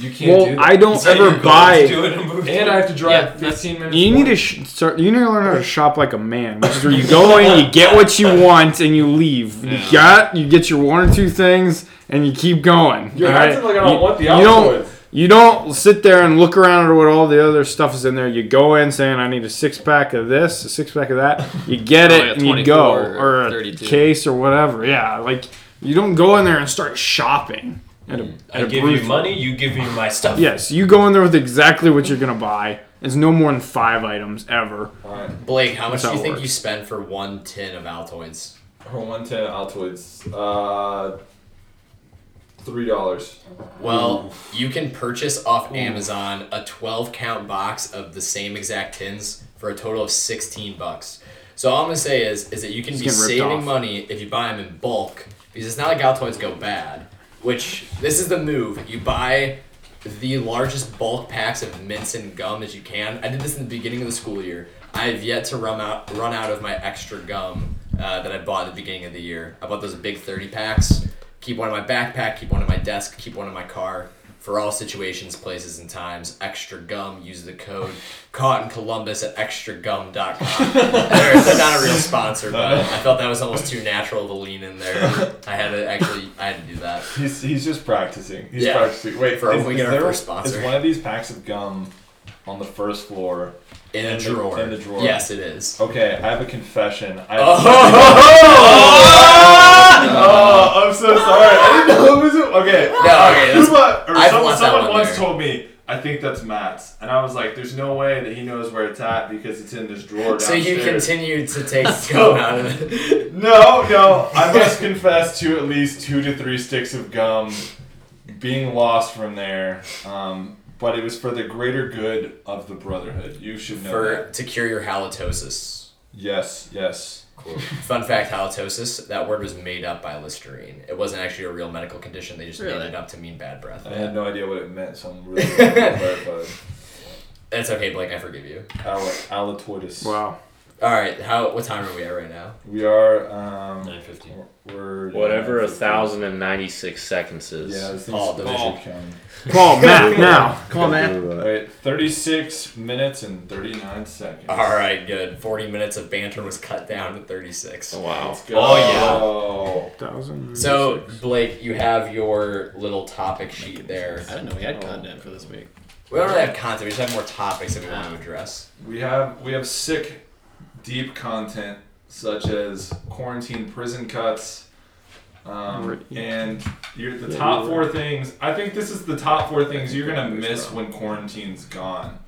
You can't Well, do that. I don't Is ever buy. to do it and move And I have to drive Yeah, 15 minutes. You need to sh- start. You need to learn how to shop like a man, which is where you go in, you get what you want, and you leave. You Yeah. got, you get your one or two things, and you keep going. You're all right? acting like I don't You- want the Altoids. You don't sit there and look around at what all the other stuff is in there. You go in saying, "I need a six pack of this, a six pack of that." You get it yeah, and you go, or or a 32. case or whatever. Yeah, like you don't go in there and start shopping. At a, I at a give brew you money, you give me my stuff. Yes, you go in there with exactly what you're gonna buy. It's no more than five items ever. Alright. Blake, how much That's do you how think works. you spend for one tin of Altoids? For 110 Altoids, uh, $3. Well, you can purchase off Amazon a 12 count box of the same exact tins for a total of 16 bucks. So all I'm gonna say is, is that you can Just be getting ripped saving off. money if you buy them in bulk because it's not like Altoids go bad. Which this is the move. You buy the largest bulk packs of mints and gum as you can. I did this in the beginning of the school year. I have yet to run out run out of my extra gum uh, that I bought at the beginning of the year. I bought those big 30 packs. Keep one in my backpack, keep one in my desk, keep one in my car. For all situations, places, and times, extra gum. Use the code caught in Columbus at extragum.com. they're, not a real sponsor, but I felt that was almost too natural to lean in there. I had to actually, I had to do that. He's, he's just practicing. He's Yeah. practicing. Wait, For is, we get our there- first sponsor. Is one of these packs of gum on the first floor? In a In the- drawer. in the drawer. Yes, it is. Okay, I have a confession. I Oh! oh, I'm so sorry. I didn't know it was. Okay. No, okay, Who, or I've some- left that someone once there. told me, I think that's Matt's. And I was like, there's no way that he knows where it's at because it's in this drawer So you continue to take gum out of it. No, no. I must confess to at least two to three sticks of gum being lost from there. Um, but it was for the greater good of the brotherhood. You should know for that. to cure your halitosis. Yes, yes. Fun fact: halitosis. That word was made up by Listerine. It wasn't actually a real medical condition. They just Really? made it up to mean bad breath. I had no idea what it meant, so I'm really glad you clarified. It's okay, Blake. I forgive you. Al- alatoides. Wow. All right. How? What time are we at right now? We are. Um, 9:50. We're Whatever a thousand and ninety six seconds is. Yeah, this Paul, thing's division. counting. Paul, Matt, now. Come on, Matt. Wait, 36 minutes and 39 seconds. All right, good. Forty minutes of banter was cut down to thirty-six. Oh, wow. Let's go. Oh, Thousand. So Blake, you have your little topic sheet there. I didn't know we had content for this week. We don't really have content. We just have more topics that we want to address. We have we have sick, deep content such as quarantine prison cuts, um, and you're, the Yeah, top you're four things. I think this is the top four things you're gonna miss when quarantine's gone.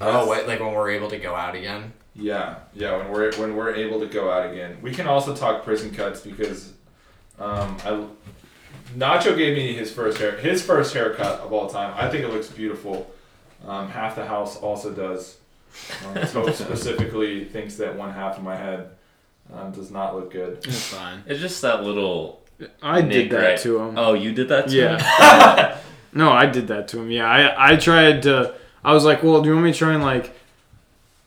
Oh, wait, like when we're able to go out again. Yeah, yeah. When we're when we're able to go out again, we can also talk prison cuts because, um, I, Nacho gave me his first hair his first haircut of all time. I think it looks beautiful. Um, half the house also does. Um, so specifically thinks that one half of my head um, does not look good. It's fine. It's just that little. I did nick, that right? to him. Oh, you did that too? Yeah. no, I did that to him. Yeah, I I tried to. I was like, well, do you want me to try and like,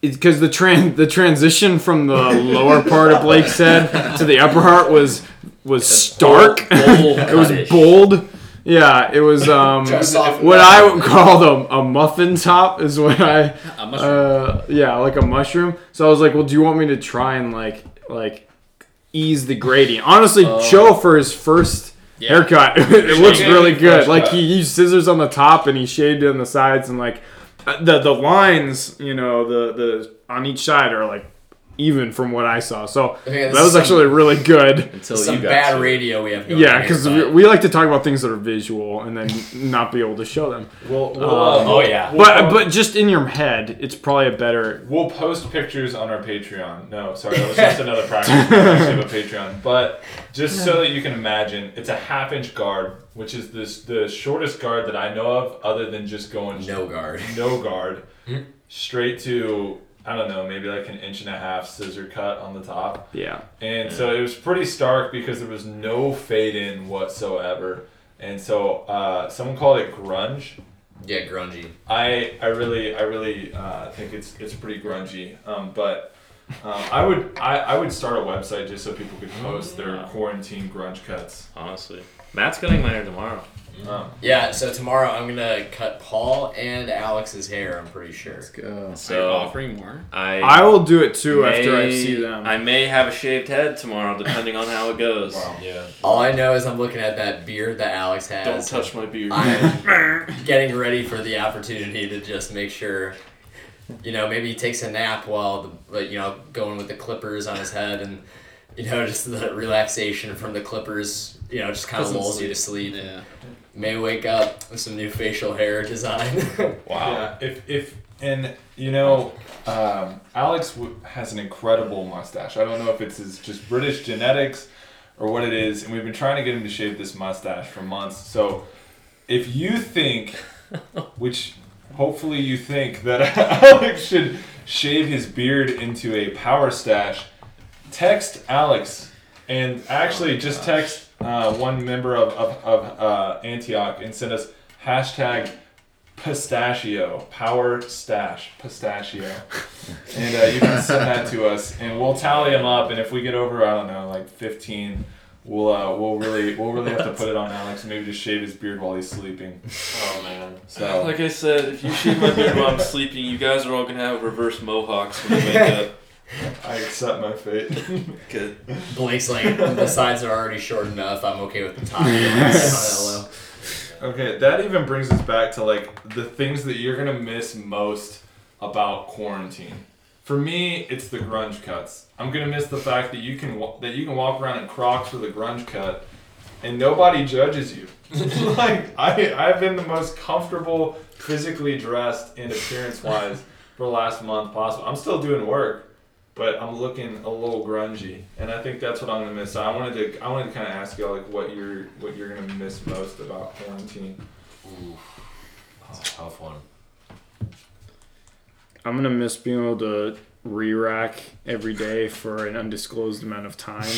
because the tran the transition from the lower part of Blake's head to the upper part was was stark. Bold it was bold. Yeah, it was um Try to soften what I would call a, a muffin top is what I A mushroom. uh, yeah, like a mushroom. So I was like, well, do you want me to try and like like ease the gradient? Honestly, Oh. Joe for his first Yeah. haircut, it looks really good. Like he used scissors on the top and he shaved it on the sides and like uh, the the lines, you know, the the on each side are like even from what I saw. So Okay, that was some- actually really good. Until Some you got bad to. radio we have going Yeah, because we, we like to talk about things that are visual and then not be able to show them. We'll, we'll, Um, Oh, yeah. we'll But po- but just in your head, it's probably a better. We'll post pictures on our Patreon. No, sorry, that was just another practice. We actually have a Patreon, but just so that you can imagine, it's a half-inch guard, which is this the shortest guard that I know of, other than just going no guard. no guard, straight to I don't know, maybe like an inch and a half scissor cut on the top. Yeah. And so it was pretty stark because there was no fade in whatsoever. And so uh, someone called it grunge. Yeah, grungy. I I really I really uh, think it's it's pretty grungy. Um, but Um, I would I, I would start a website just so people could post their quarantine grunge cuts. Honestly, Matt's cutting my hair tomorrow. Um, Yeah, so tomorrow I'm gonna cut Paul and Alex's hair. I'm pretty sure. Let's go. So So offering more. I I will do it too after I see them. I may have a shaved head tomorrow, depending on how it goes. Wow. Yeah. All I know is I'm looking at that beard that Alex has. Don't touch my beard. I'm getting ready for the opportunity to just make sure, you know, maybe he takes a nap while the, but, you know, going with the clippers on his head and, you know, just the relaxation from the clippers, you know, just kind of Doesn't lulls you to sleep. Yeah. May wake up with some new facial hair design. wow. Yeah, if if and you know, um, Alex w- has an incredible mustache. I don't know if it's his just British genetics or what it is, and we've been trying to get him to shave this mustache for months. So, if you think, which hopefully you think that Alex should shave his beard into a power stash, text Alex, and actually just text uh, one member of of, of uh, Antioch and send us hashtag pistachio power stash pistachio and uh, you can send that to us and we'll tally them up and if we get over i don't know like 15 we'll uh, we'll really we'll really have to put it on alex and maybe just shave his beard while he's sleeping Oh man. so Like I said, if you shave my beard while I'm sleeping, you guys are all gonna have reverse mohawks when you wake up. I accept my fate Good. Blake's like, the sides are already short enough. I'm okay with the top. Hello. okay that even brings us back to like the things that you're gonna miss most about quarantine for me it's the grunge cuts i'm gonna miss the fact that you can that you can walk around in crocs with a grunge cut and nobody judges you. like I, I've been the most comfortable physically dressed and appearance wise for the last month possible. I'm still doing work, but I'm looking a little grungy, and I think that's what I'm gonna miss. So I wanted to, I wanted to kind of ask y'all like what you're, what you're gonna miss most about quarantine. Ooh. That's a tough one. I'm gonna miss being able to re-rack every day for an undisclosed amount of time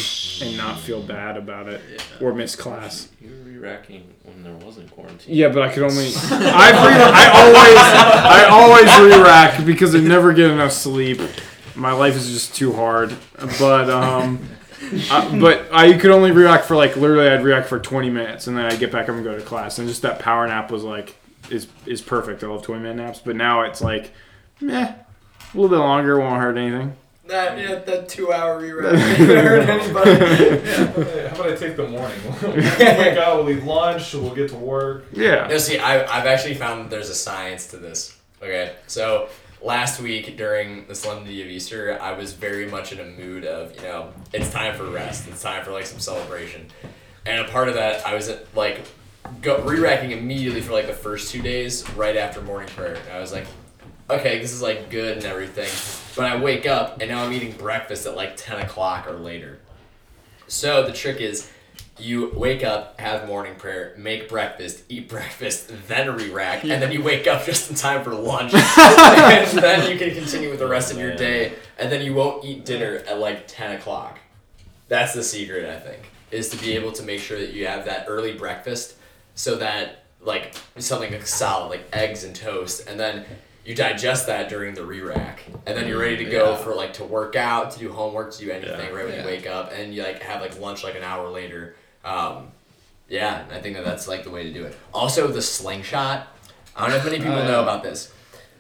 and not feel bad about it or miss class. You were re-racking when there wasn't quarantine. Yeah, but I could only. I re- I always I always re-rack because I never get enough sleep. My life is just too hard. But um, I, but I could only re-rack for like literally I'd re-rack for 20 minutes and then I'd get back up and go to class and just that power nap was like is is perfect. I love 20 minute naps, but now it's like meh, a little bit longer won't hurt anything. That, yeah, that two hour rewrite ain't gonna hurt anybody. How about I take the morning? we'll wake up, we'll eat lunch, we'll get to work. Yeah. No, see, I, I've actually found that there's a science to this. Okay, so last week during the Solemnity of Easter, I was very much in a mood of, you know, it's time for rest. It's time for like some celebration. And a part of that, I was like go, re-racking immediately for like the first two days right after morning prayer. And I was like, okay, this is like good and everything. But I wake up and now I'm eating breakfast at like 10 o'clock or later. So the trick is you wake up, have morning prayer, make breakfast, eat breakfast, then re-rack, and then you wake up just in time for lunch. and then you can continue with the rest of your day, and then you won't eat dinner at like 10 o'clock. That's the secret, I think, is to be able to make sure that you have that early breakfast so that, like, something like solid, like eggs and toast, and then you digest that during the re-rack, and then you're ready to go Yeah. for like to work out, to do homework, to do anything Yeah. right when Yeah. you wake up, and you like have like lunch like an hour later. Um, yeah, I think that that's like the way to do it. Also, the slingshot. I don't know if many people Oh, know about this.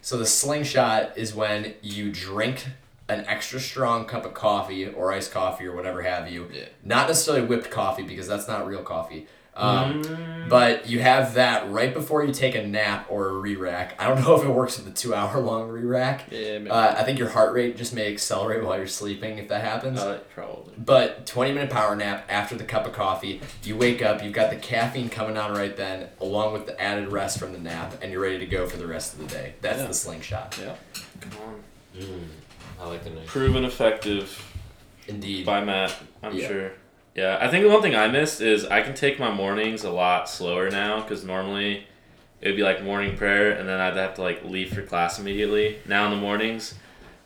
So the slingshot is when you drink an extra strong cup of coffee or iced coffee or whatever have you. Yeah. Not necessarily whipped coffee because that's not real coffee. Um, But you have that right before you take a nap or a re-rack. I don't know if it works with the two hour long re-rack. Yeah. Uh, I think your heart rate just may accelerate while you're sleeping if that happens. Uh, probably. But 20 minute power nap after the cup of coffee, you wake up, you've got the caffeine coming on right then, along with the added rest from the nap, and you're ready to go for the rest of the day. That's Yeah. the slingshot. yeah. Come on. Mm, I like the name. Proven effective Indeed. by Matt, I'm Yeah. sure. Yeah, I think the one thing I missed is I can take my mornings a lot slower now because normally it would be like morning prayer and then I'd have to like leave for class immediately. Now in the mornings,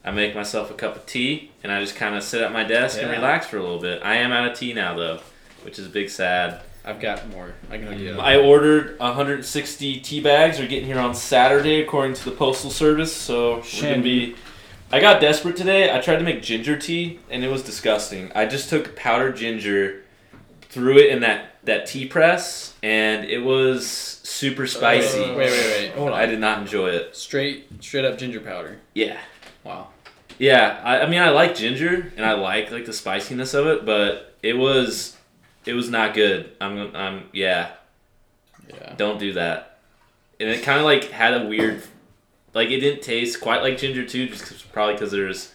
I make myself a cup of tea and I just kind of sit at my desk and relax for a little bit. I am out of tea now though, which is a big sad. I've got more. I can hook you up. I ordered 160 tea bags. Are getting here on Saturday according to the postal service, so we're gonna be I got desperate today. I tried to make ginger tea, and it was disgusting. I just took powdered ginger, threw it in that that tea press, and it was super uh, spicy. Wait, wait, wait, wait. Hold on. I did not enjoy it. Straight, straight up ginger powder. Yeah. Wow. Yeah, I, I mean I like ginger and I like like the spiciness of it, but it was it was not good. I'm I'm yeah, Yeah. don't do that. And it kind of like had a weird like it didn't taste quite like ginger too, just 'cause- probably because there's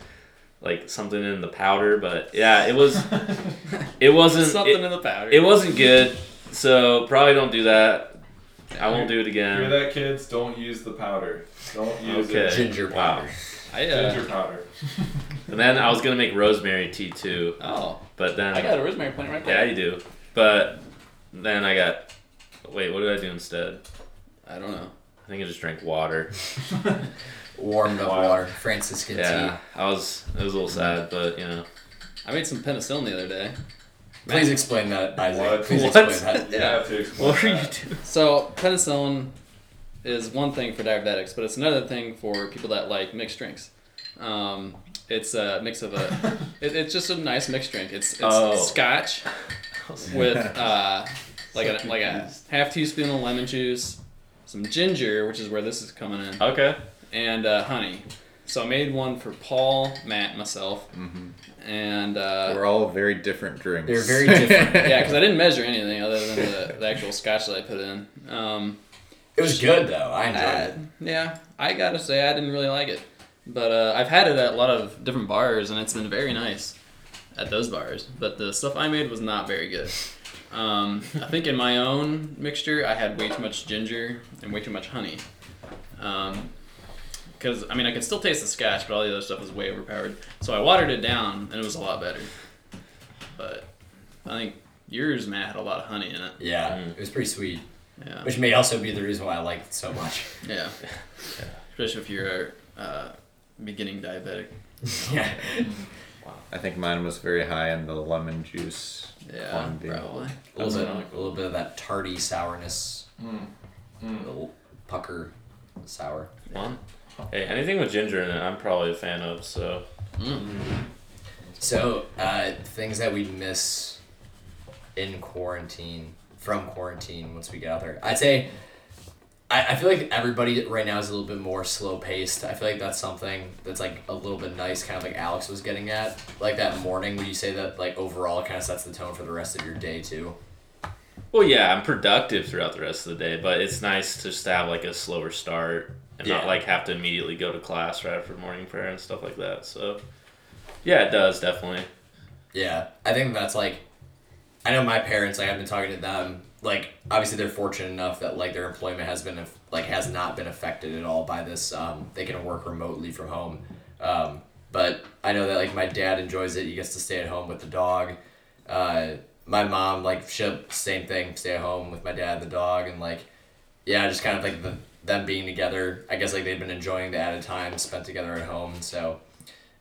like something in the powder. But yeah, it was it wasn't Something it, in the powder. it wasn't good. So probably don't do that. I won't do it again. Hear again. that, kids? Don't use the powder. Don't use Okay. it. Ginger Wow. powder. I, uh, Ginger powder. And then I was gonna make rosemary tea too, Oh, but then I got a rosemary plant right there. Yeah, there. you do. But then I got. Wait, what did I do instead? I don't know. I think I just drank water. Warmed up Wow. water. Franciscan Yeah, I was. It was a little sad, but you know. I made some penicillin the other day. tea. Please explain that, Isaac. What? Please What? explain that. You have to explain What were you that. doing? So penicillin is one thing for diabetics, but it's another thing for people that like mixed drinks. Um, it's a mix of a. it, it's just a nice mixed drink. It's it's Oh. scotch with uh, like a like a half teaspoon of lemon juice, some ginger, which is where this is coming in, Okay. and uh, honey. So I made one for Paul, Matt, and myself, Mhm. and uh, We're all very different drinks. They're very different. yeah, because I didn't measure anything other than the, the actual scotch that I put in. Um, It was good though. I enjoyed Uh, it. yeah, I gotta say I didn't really like it, but uh, I've had it at a lot of different bars and it's been very nice at those bars. But the stuff I made was not very good. Um, I think in my own mixture I had way too much ginger and way too much honey. Because I mean I could still taste the scotch, but all the other stuff was way overpowered. So I watered it down and it was a lot better. But I think yours, Matt, had a lot of honey in it. Yeah, Mm. it was pretty sweet. Yeah. Which may also be the reason why I liked it so much. Yeah. Especially if you're a uh, beginning diabetic. yeah. I think mine was very high in the lemon juice. Yeah, quantity. probably. A little bit, a little bit of that tarty sourness, Mm. Mm. little pucker sour. Fun. Hey, anything with ginger in it, I'm probably a fan of. So So, uh, things that we miss in quarantine, from quarantine, once we get out there. I'd say, I, I feel like everybody right now is a little bit more slow paced. I feel like that's something that's like a little bit nice, kind of like Alex was getting at. Like that morning, would you say that like overall kind of sets the tone for the rest of your day too? Well, yeah, I'm productive throughout the rest of the day, but it's nice to just have like a slower start and not like have to immediately go to class right after morning prayer and stuff like that. So, yeah, it does definitely. Yeah, I think that's like, I know my parents. Like I've been talking to them. Like obviously they're fortunate enough that like their employment has been like has not been affected at all by this. Um, they can work remotely from home. Um, but I know that like my dad enjoys it. He gets to stay at home with the dog. Uh, my mom like she'll same thing, stay at home with my dad, and the dog, and like yeah, just kind of like the them being together. I guess like they've been enjoying the added time spent together at home. So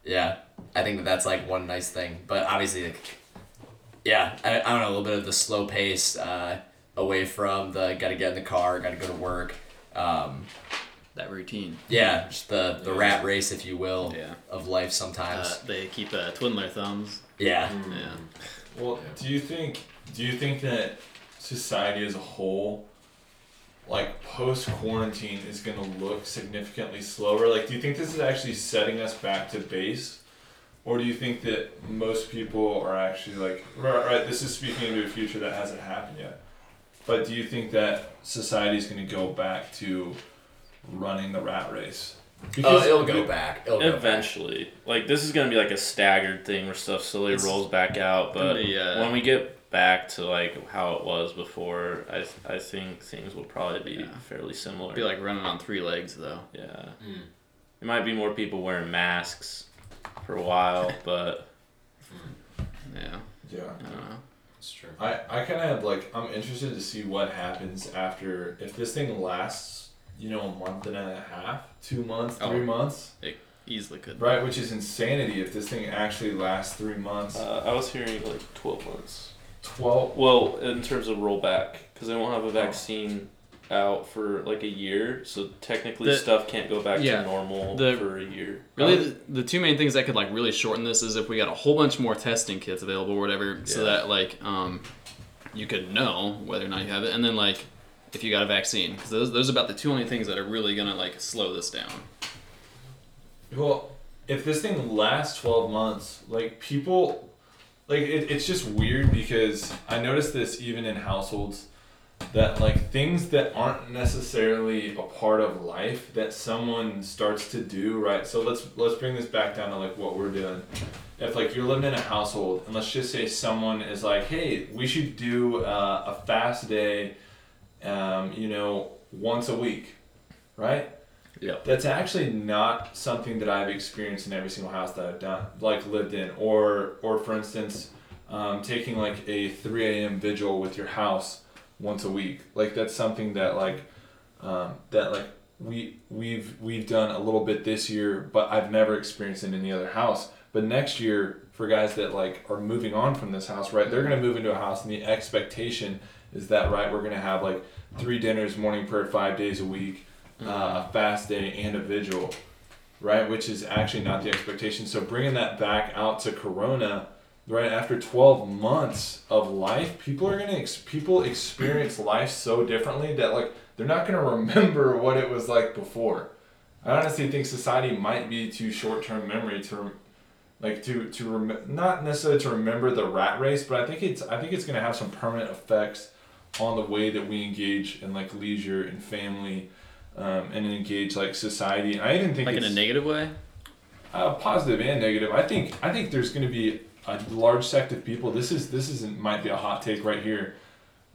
yeah, I think that that's like one nice thing. But obviously, like, yeah, I, I don't know, a little bit of the slow pace uh, away from the got to get in the car, got to go to work. Um, That routine. yeah, just the, the rat race, if you will, Yeah. of life sometimes. Uh, they keep uh, twiddling their thumbs. yeah. Yeah. Well, do you think do you think that society as a whole, like post quarantine, is going to look significantly slower? Like, do you think this is actually setting us back to base, or do you think that most people are actually like right? right this is speaking into a future that hasn't happened yet. But do you think that society is going to go back to running the rat race? Oh, it'll go back. It'll go back. Eventually, like this is gonna be like a staggered thing where stuff slowly It's rolls back out. But gonna be, uh, when we get back to like how it was before, I th- I think things will probably be Yeah. fairly similar. It'll Be like running on three legs though. yeah, Mm. there might be more people wearing masks for a while, but Yeah. Yeah. I don't know. It's true. I, I kind of like I'm interested to see what happens after if this thing lasts you know a month and a half two months Oh. three months It Easily could. right which is insanity if this thing actually lasts three months uh, I was hearing like twelve months. 12 Well, in terms of rollback, because they won't have a vaccine out for like a year, so technically The- stuff can't go back yeah, to normal the- for a year. Really, the, the two main things that could like really shorten this is if we got a whole bunch more testing kits available or whatever, so that like um, you could know whether or not you have it, and then like if you got a vaccine, because those those are about the two only things that are really gonna like slow this down. Well, if this thing lasts 12 months, like people, like it, it's just weird because I noticed this even in households that like things that aren't necessarily a part of life that someone starts to do, right? So let's let's bring this back down to like what we're doing. If like you're living in a household and let's just say someone is like, hey, we should do uh, a fast day, um, you know, once a week, right? Yeah. That's actually not something that I've experienced in every single house that I've done, like lived in, or or for instance, um, taking like a three a.m. vigil with your house once a week. Like that's something that like um, that like we we've we've done a little bit this year, but I've never experienced it in any other house. But next year, for guys that like are moving on from this house, right? They're gonna move into a house, and the expectation is that right, we're gonna have like three dinners, morning prayer, five days a week uh, a fast day and a vigil, right? Which is actually not the expectation. So bringing that back out to Corona, right after 12 months of life, people are gonna ex- people experience life so differently that like they're not gonna remember what it was like before. I honestly think society might be too short-term memory to. Like to to rem- not necessarily to remember the rat race, but I think it's I think it's gonna have some permanent effects on the way that we engage in like leisure and family um, and engage like society. I even think Like in a negative way. uh, positive and negative. I think I think there's going to be a large sect of people. This is this isn't might be a hot take right here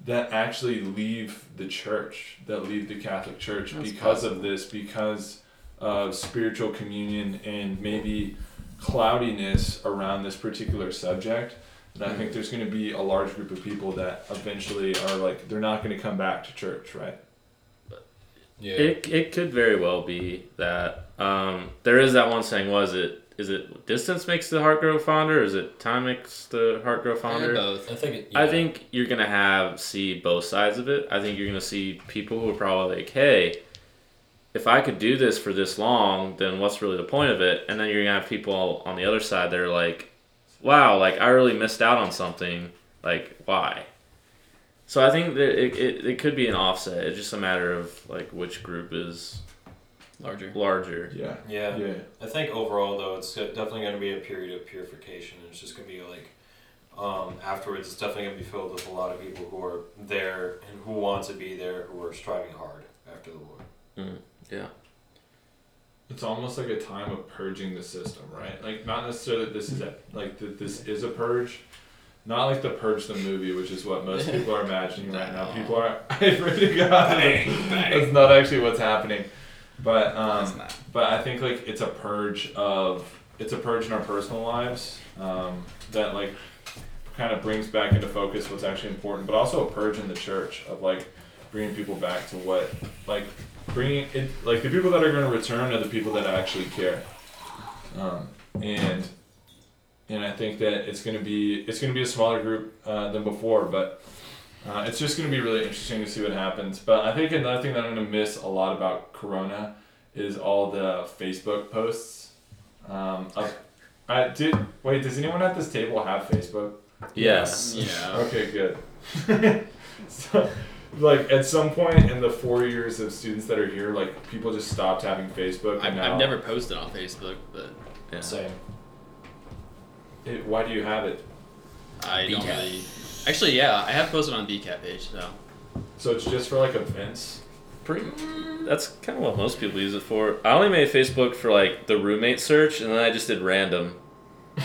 that actually leave the church, that leave the Catholic Church That's because of this, because of spiritual communion and maybe cloudiness around this particular subject. And I think there's going to be a large group of people that eventually are like they're not going to come back to church, right? Yeah. It, it could very well be that um, there is that one saying. Was it is it distance makes the heart grow fonder? Or is it time makes the heart grow Yeah, fonder? both. I think. It, I think you're gonna have see both sides of it. I think you're gonna see people who are probably like, "Hey, if I could do this for this long, then what's really the point of it?" And then you're gonna have people on the other side that are like, "Wow, like I really missed out on something. Like why?" So I think that it, it, it could be an offset. It's just a matter of like which group is Larger. Yeah. Yeah. Yeah. I think overall though, it's definitely going to be a period of purification. It's just going to be like um, afterwards. It's definitely going to be filled with a lot of people who are there and who want to be there, who are striving hard after the war. yeah. It's almost like a time of purging the system, right? Like not necessarily that this is a like that this is a purge, not like the purge the movie, which is what most people are imagining right now. People are I pray to God. That's not actually what's happening, but um, but I think like it's a purge of it's a purge in our personal lives um, that like kind of brings back into focus what's actually important, but also a purge in the church of like bringing people back to what like bringing it like the people that are going to return are the people that actually care, um, and and I think that it's going to be it's going to be a smaller group uh, than before, but. Uh, it's just going to be really interesting to see what happens. But I think another thing that I'm going to miss a lot about Corona is all the Facebook posts. Um, of, I did wait. Does anyone at this table have Facebook? Yes. Yeah. Okay, good. so, like at some point in the four years of students that are here, like people just stopped having Facebook. I've, now I've never posted on Facebook, but Yeah. Same. It, why do you have it? I don't BCAT. really. Actually, yeah, I have posted on the BCAT page, so. So it's just for like events. Pretty. Mm, that's kind of what most people use it for. I only made Facebook for like the roommate search, and then I just did random.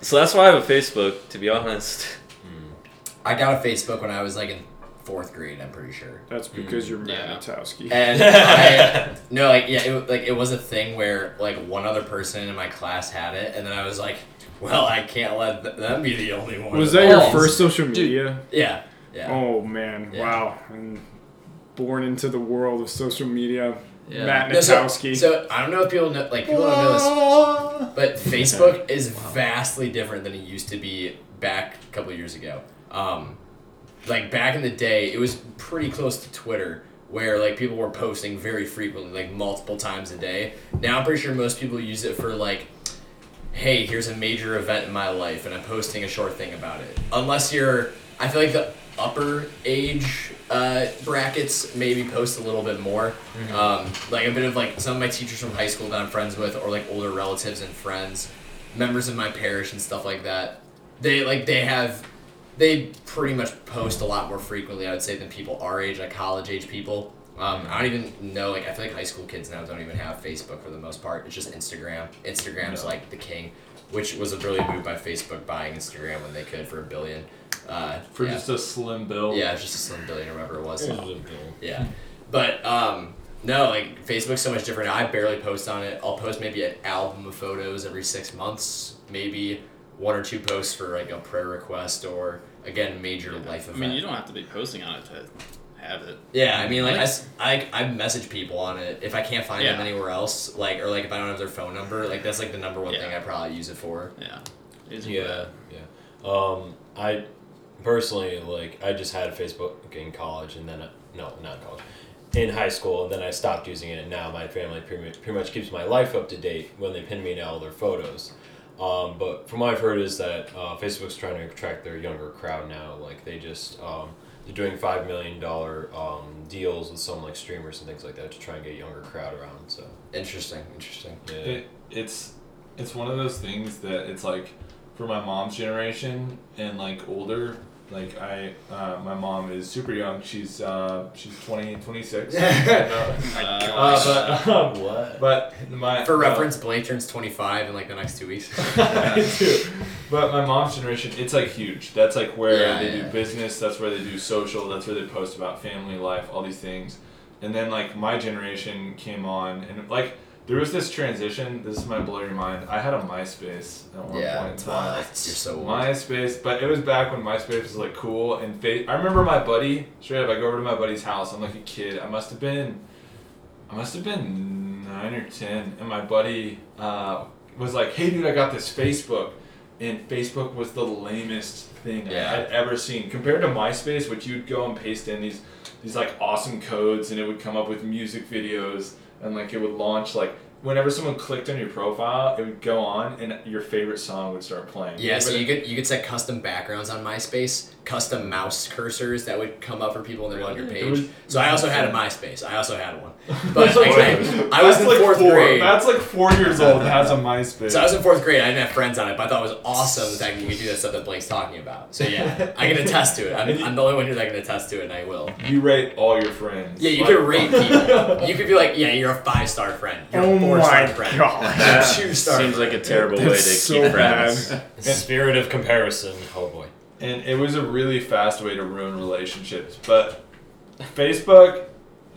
so that's why I have a Facebook, to be honest. Hmm. I got a Facebook when I was like in fourth grade. I'm pretty sure. That's because hmm. you're Yeah. Manitowski. And I no, like yeah, it, like it was a thing where like one other person in my class had it, and then I was like, well, I can't let th- them be the only one. Was of that your those. first social media? Yeah, yeah. Oh man, Yeah. wow! And born into the world of social media, Yeah. Matt No, so, so I don't know if people know, like people don't know this, but Facebook is vastly different than it used to be back a couple of years ago. Um, like back in the day, it was pretty close to Twitter, where like people were posting very frequently, like multiple times a day. Now I'm pretty sure most people use it for like, hey, here's a major event in my life, and I'm posting a short thing about it. Unless you're, I feel like the upper age uh, brackets maybe post a little bit more. Um, like a bit of like some of my teachers from high school that I'm friends with, or like older relatives and friends, members of my parish and stuff like that. They like they have they pretty much post a lot more frequently, I would say, than people our age, like college age people. Um, I don't even know, like, I feel like high school kids now don't even have Facebook for the most part. It's just Instagram. Instagram's No. like the king, which was a brilliant move by Facebook buying Instagram when they could for a billion. Uh, For yeah. just a slim bill. yeah, it's just a slim billion or whatever it was. Here's the bill. Yeah. But um no, like Facebook's so much different. I barely post on it. I'll post maybe an album of photos every six months, maybe one or two posts for like a prayer request or again major life event. I event. mean, you don't have to be posting on it to have it. yeah, I mean like I, Like- s- I, I message people on it if I can't find them anywhere else, like or like if I don't have their phone number, like that's like the number one Yeah. thing I probably use it for. Yeah. Easy Yeah, yeah. Um, I personally like I just had Facebook in college, and then I, no, not in college, in high school, and then I stopped using it. And now my family pretty much, pretty much keeps my life up to date when they pin me in all their photos. Um, but from what I've heard is that uh, Facebook's trying to attract their younger crowd now. Like they just um, they're doing five million dollar um, deals with some like streamers and things like that to try and get a younger crowd around. So Interesting, interesting. yeah, It, it's it's one of those things that it's like for my mom's generation and like older like i uh, my mom is super young she's uh, she's 20 26 Uh, uh, but, um, what? but my For uh, reference, Blake turns twenty five in like the next two weeks. I do. But my mom's generation, it's like huge. That's like where Yeah, they yeah. do business. That's where they do social. That's where they post about family life, all these things. And then like my generation came on, and like there was this transition. This might blow your mind. I had a MySpace at one yeah, point in time. you're so old. MySpace, but it was back when MySpace was like cool and fa- I remember my buddy. Straight up, I go over to my buddy's house. I'm like a kid. I must have been, I must have been nine or ten, and my buddy uh, was like, "Hey, dude, I got this Facebook," and Facebook was the lamest thing Yeah. I'd ever seen compared to MySpace, which you'd go and paste in these these like awesome codes, and it would come up with music videos, and like it would launch like. Whenever someone clicked on your profile, it would go on, and your favorite song would start playing. Yeah, so you could you could set custom backgrounds on MySpace, custom mouse cursors that would come up for people when they're on your page. was- so I also had a MySpace. I also had one, but That's I, like- I, I was that's in like fourth four, grade. That's like four years old. and has a MySpace. So I was in fourth grade. I didn't have friends on it, but I thought it was awesome the fact that you could do that stuff that Blake's talking about. So yeah, I can attest to it. I'm, I'm the only one here that can attest to it, and I will. you rate all your friends. Yeah, you Like- could rate people. You could be like, yeah, you're a five star friend. You're Oh a four my star friend. god. A two star. Seems like a terrible way to That's keep so friends. bad. Spirit of comparison. Oh boy. and it was a really fast way to ruin relationships. But Facebook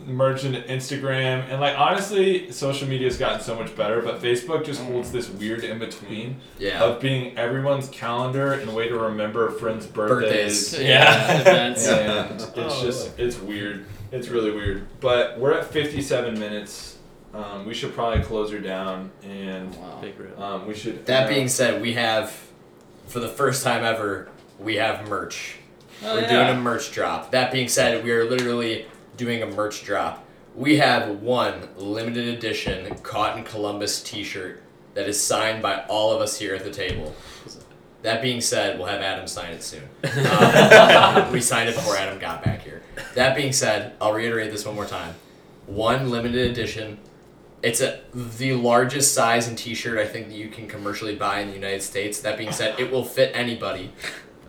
merged into Instagram, and like honestly, social media has gotten so much better. But Facebook just holds this weird in between Yeah. of being everyone's calendar and a way to remember a friends' birthdays. Birthdays. Yeah. Events. and it's Oh, just it's weird. It's really weird. But we're at 57 minutes. Um, we should probably close her down, and Wow. Um, we should. That being said, we have, for the first time ever, we have merch. Oh, We're yeah. doing a merch drop. That being said, we are literally doing a merch drop. We have one limited edition Cotton Columbus t shirt that is signed by all of us here at the table. That being said, we'll have Adam sign it soon. Um, we signed it before Adam got back here. That being said, I'll reiterate this one more time. One limited edition. It's a the largest size and T-shirt I think that you can commercially buy in the United States. That being said, it will fit anybody.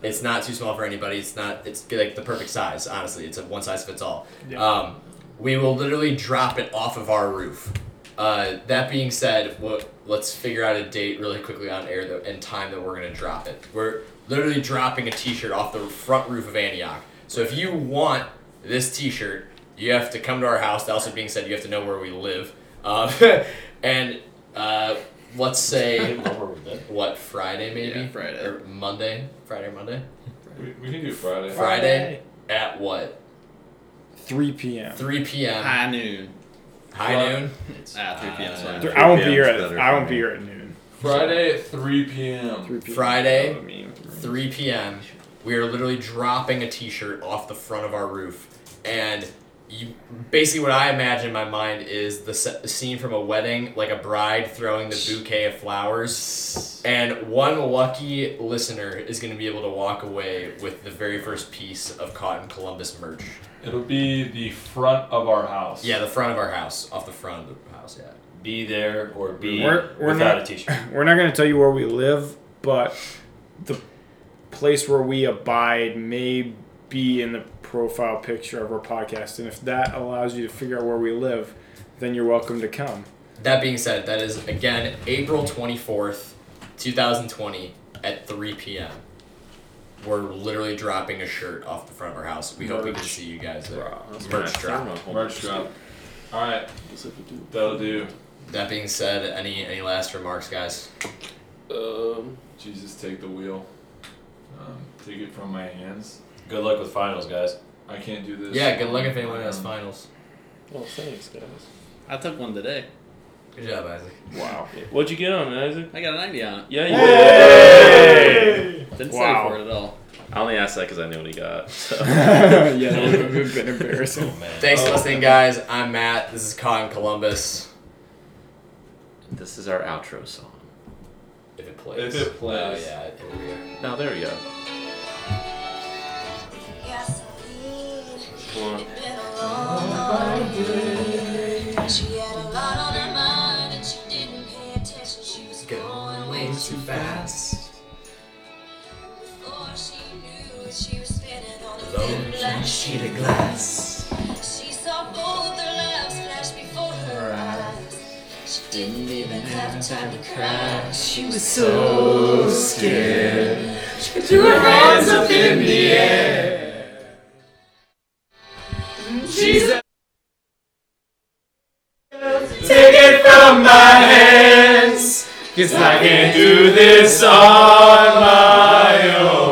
It's not too small for anybody. It's not. It's like the perfect size. Honestly, it's a one size fits all. Yeah. Um, we will literally drop it off of our roof. Uh, that being said, what, let's figure out a date really quickly on air that, and time that we're gonna drop it. We're literally dropping a T-shirt off the front roof of Antioch. So if you want this T-shirt, you have to come to our house. That also being said, you have to know where we live. Um, and uh, let's say what Friday maybe Yeah, Friday. or Monday, Friday or Monday, We, we can do Friday. Friday at what 3 p.m. 3 p.m. High noon. high Well, noon. Ah, 3 p.m. is fine. Th- I won't be here at better I won't be here at noon. Friday at 3 p.m. 3 p.m. Friday, 3 p.m. We are literally dropping a T-shirt off the front of our roof, and you basically what I imagine in my mind is the se- scene from a wedding, like a bride throwing the bouquet of flowers, and one lucky listener is going to be able to walk away with the very first piece of Cotton Columbus merch. It'll be the front of our house. Yeah, the front of our house, off the front of the house. Yeah. Be there or be We're- we're without not- a t-shirt. We're not going to tell you where we live, but the place where we abide may be in the profile picture of our podcast. And if that allows you to figure out where we live, then you're welcome to come. That being said, that is again April twenty fourth, two thousand twenty, at three p.m. We're literally dropping a shirt off the front of our house. We hope we can see you guys there. Bro, that's Merch my- drop. Merch drop. All right, that'll do. That being said, any any last remarks, guys? Um, Jesus, take the wheel. Um, take it from my hands. Good luck with finals, guys. I can't do this. Yeah, good luck if anyone has Um, finals. well, thanks, guys. I took one today. Good job, Isaac. Wow. What'd you get on it, Isaac? I got a 90 on it. Yeah, you did. Didn't Wow. study for it at all. I only asked that because I knew what he got. So. yeah, that would have been embarrassing. Oh man. Thanks for listening, guys. I'm Matt. This is Cotton Columbus. this is our outro song. If it plays. If it plays. Oh yeah. Here we go. Now there we go. On. She had a lot on her mind and she didn't pay attention. She was going way too fast. Before she knew it, she was spinning on a thin black sheet of glass. She saw both their lives flash before her eyes. She didn't even have time to cry. She was so scared. She threw her hands up in the air. Jesus. Take it from my hands, cause I can't do this on my own.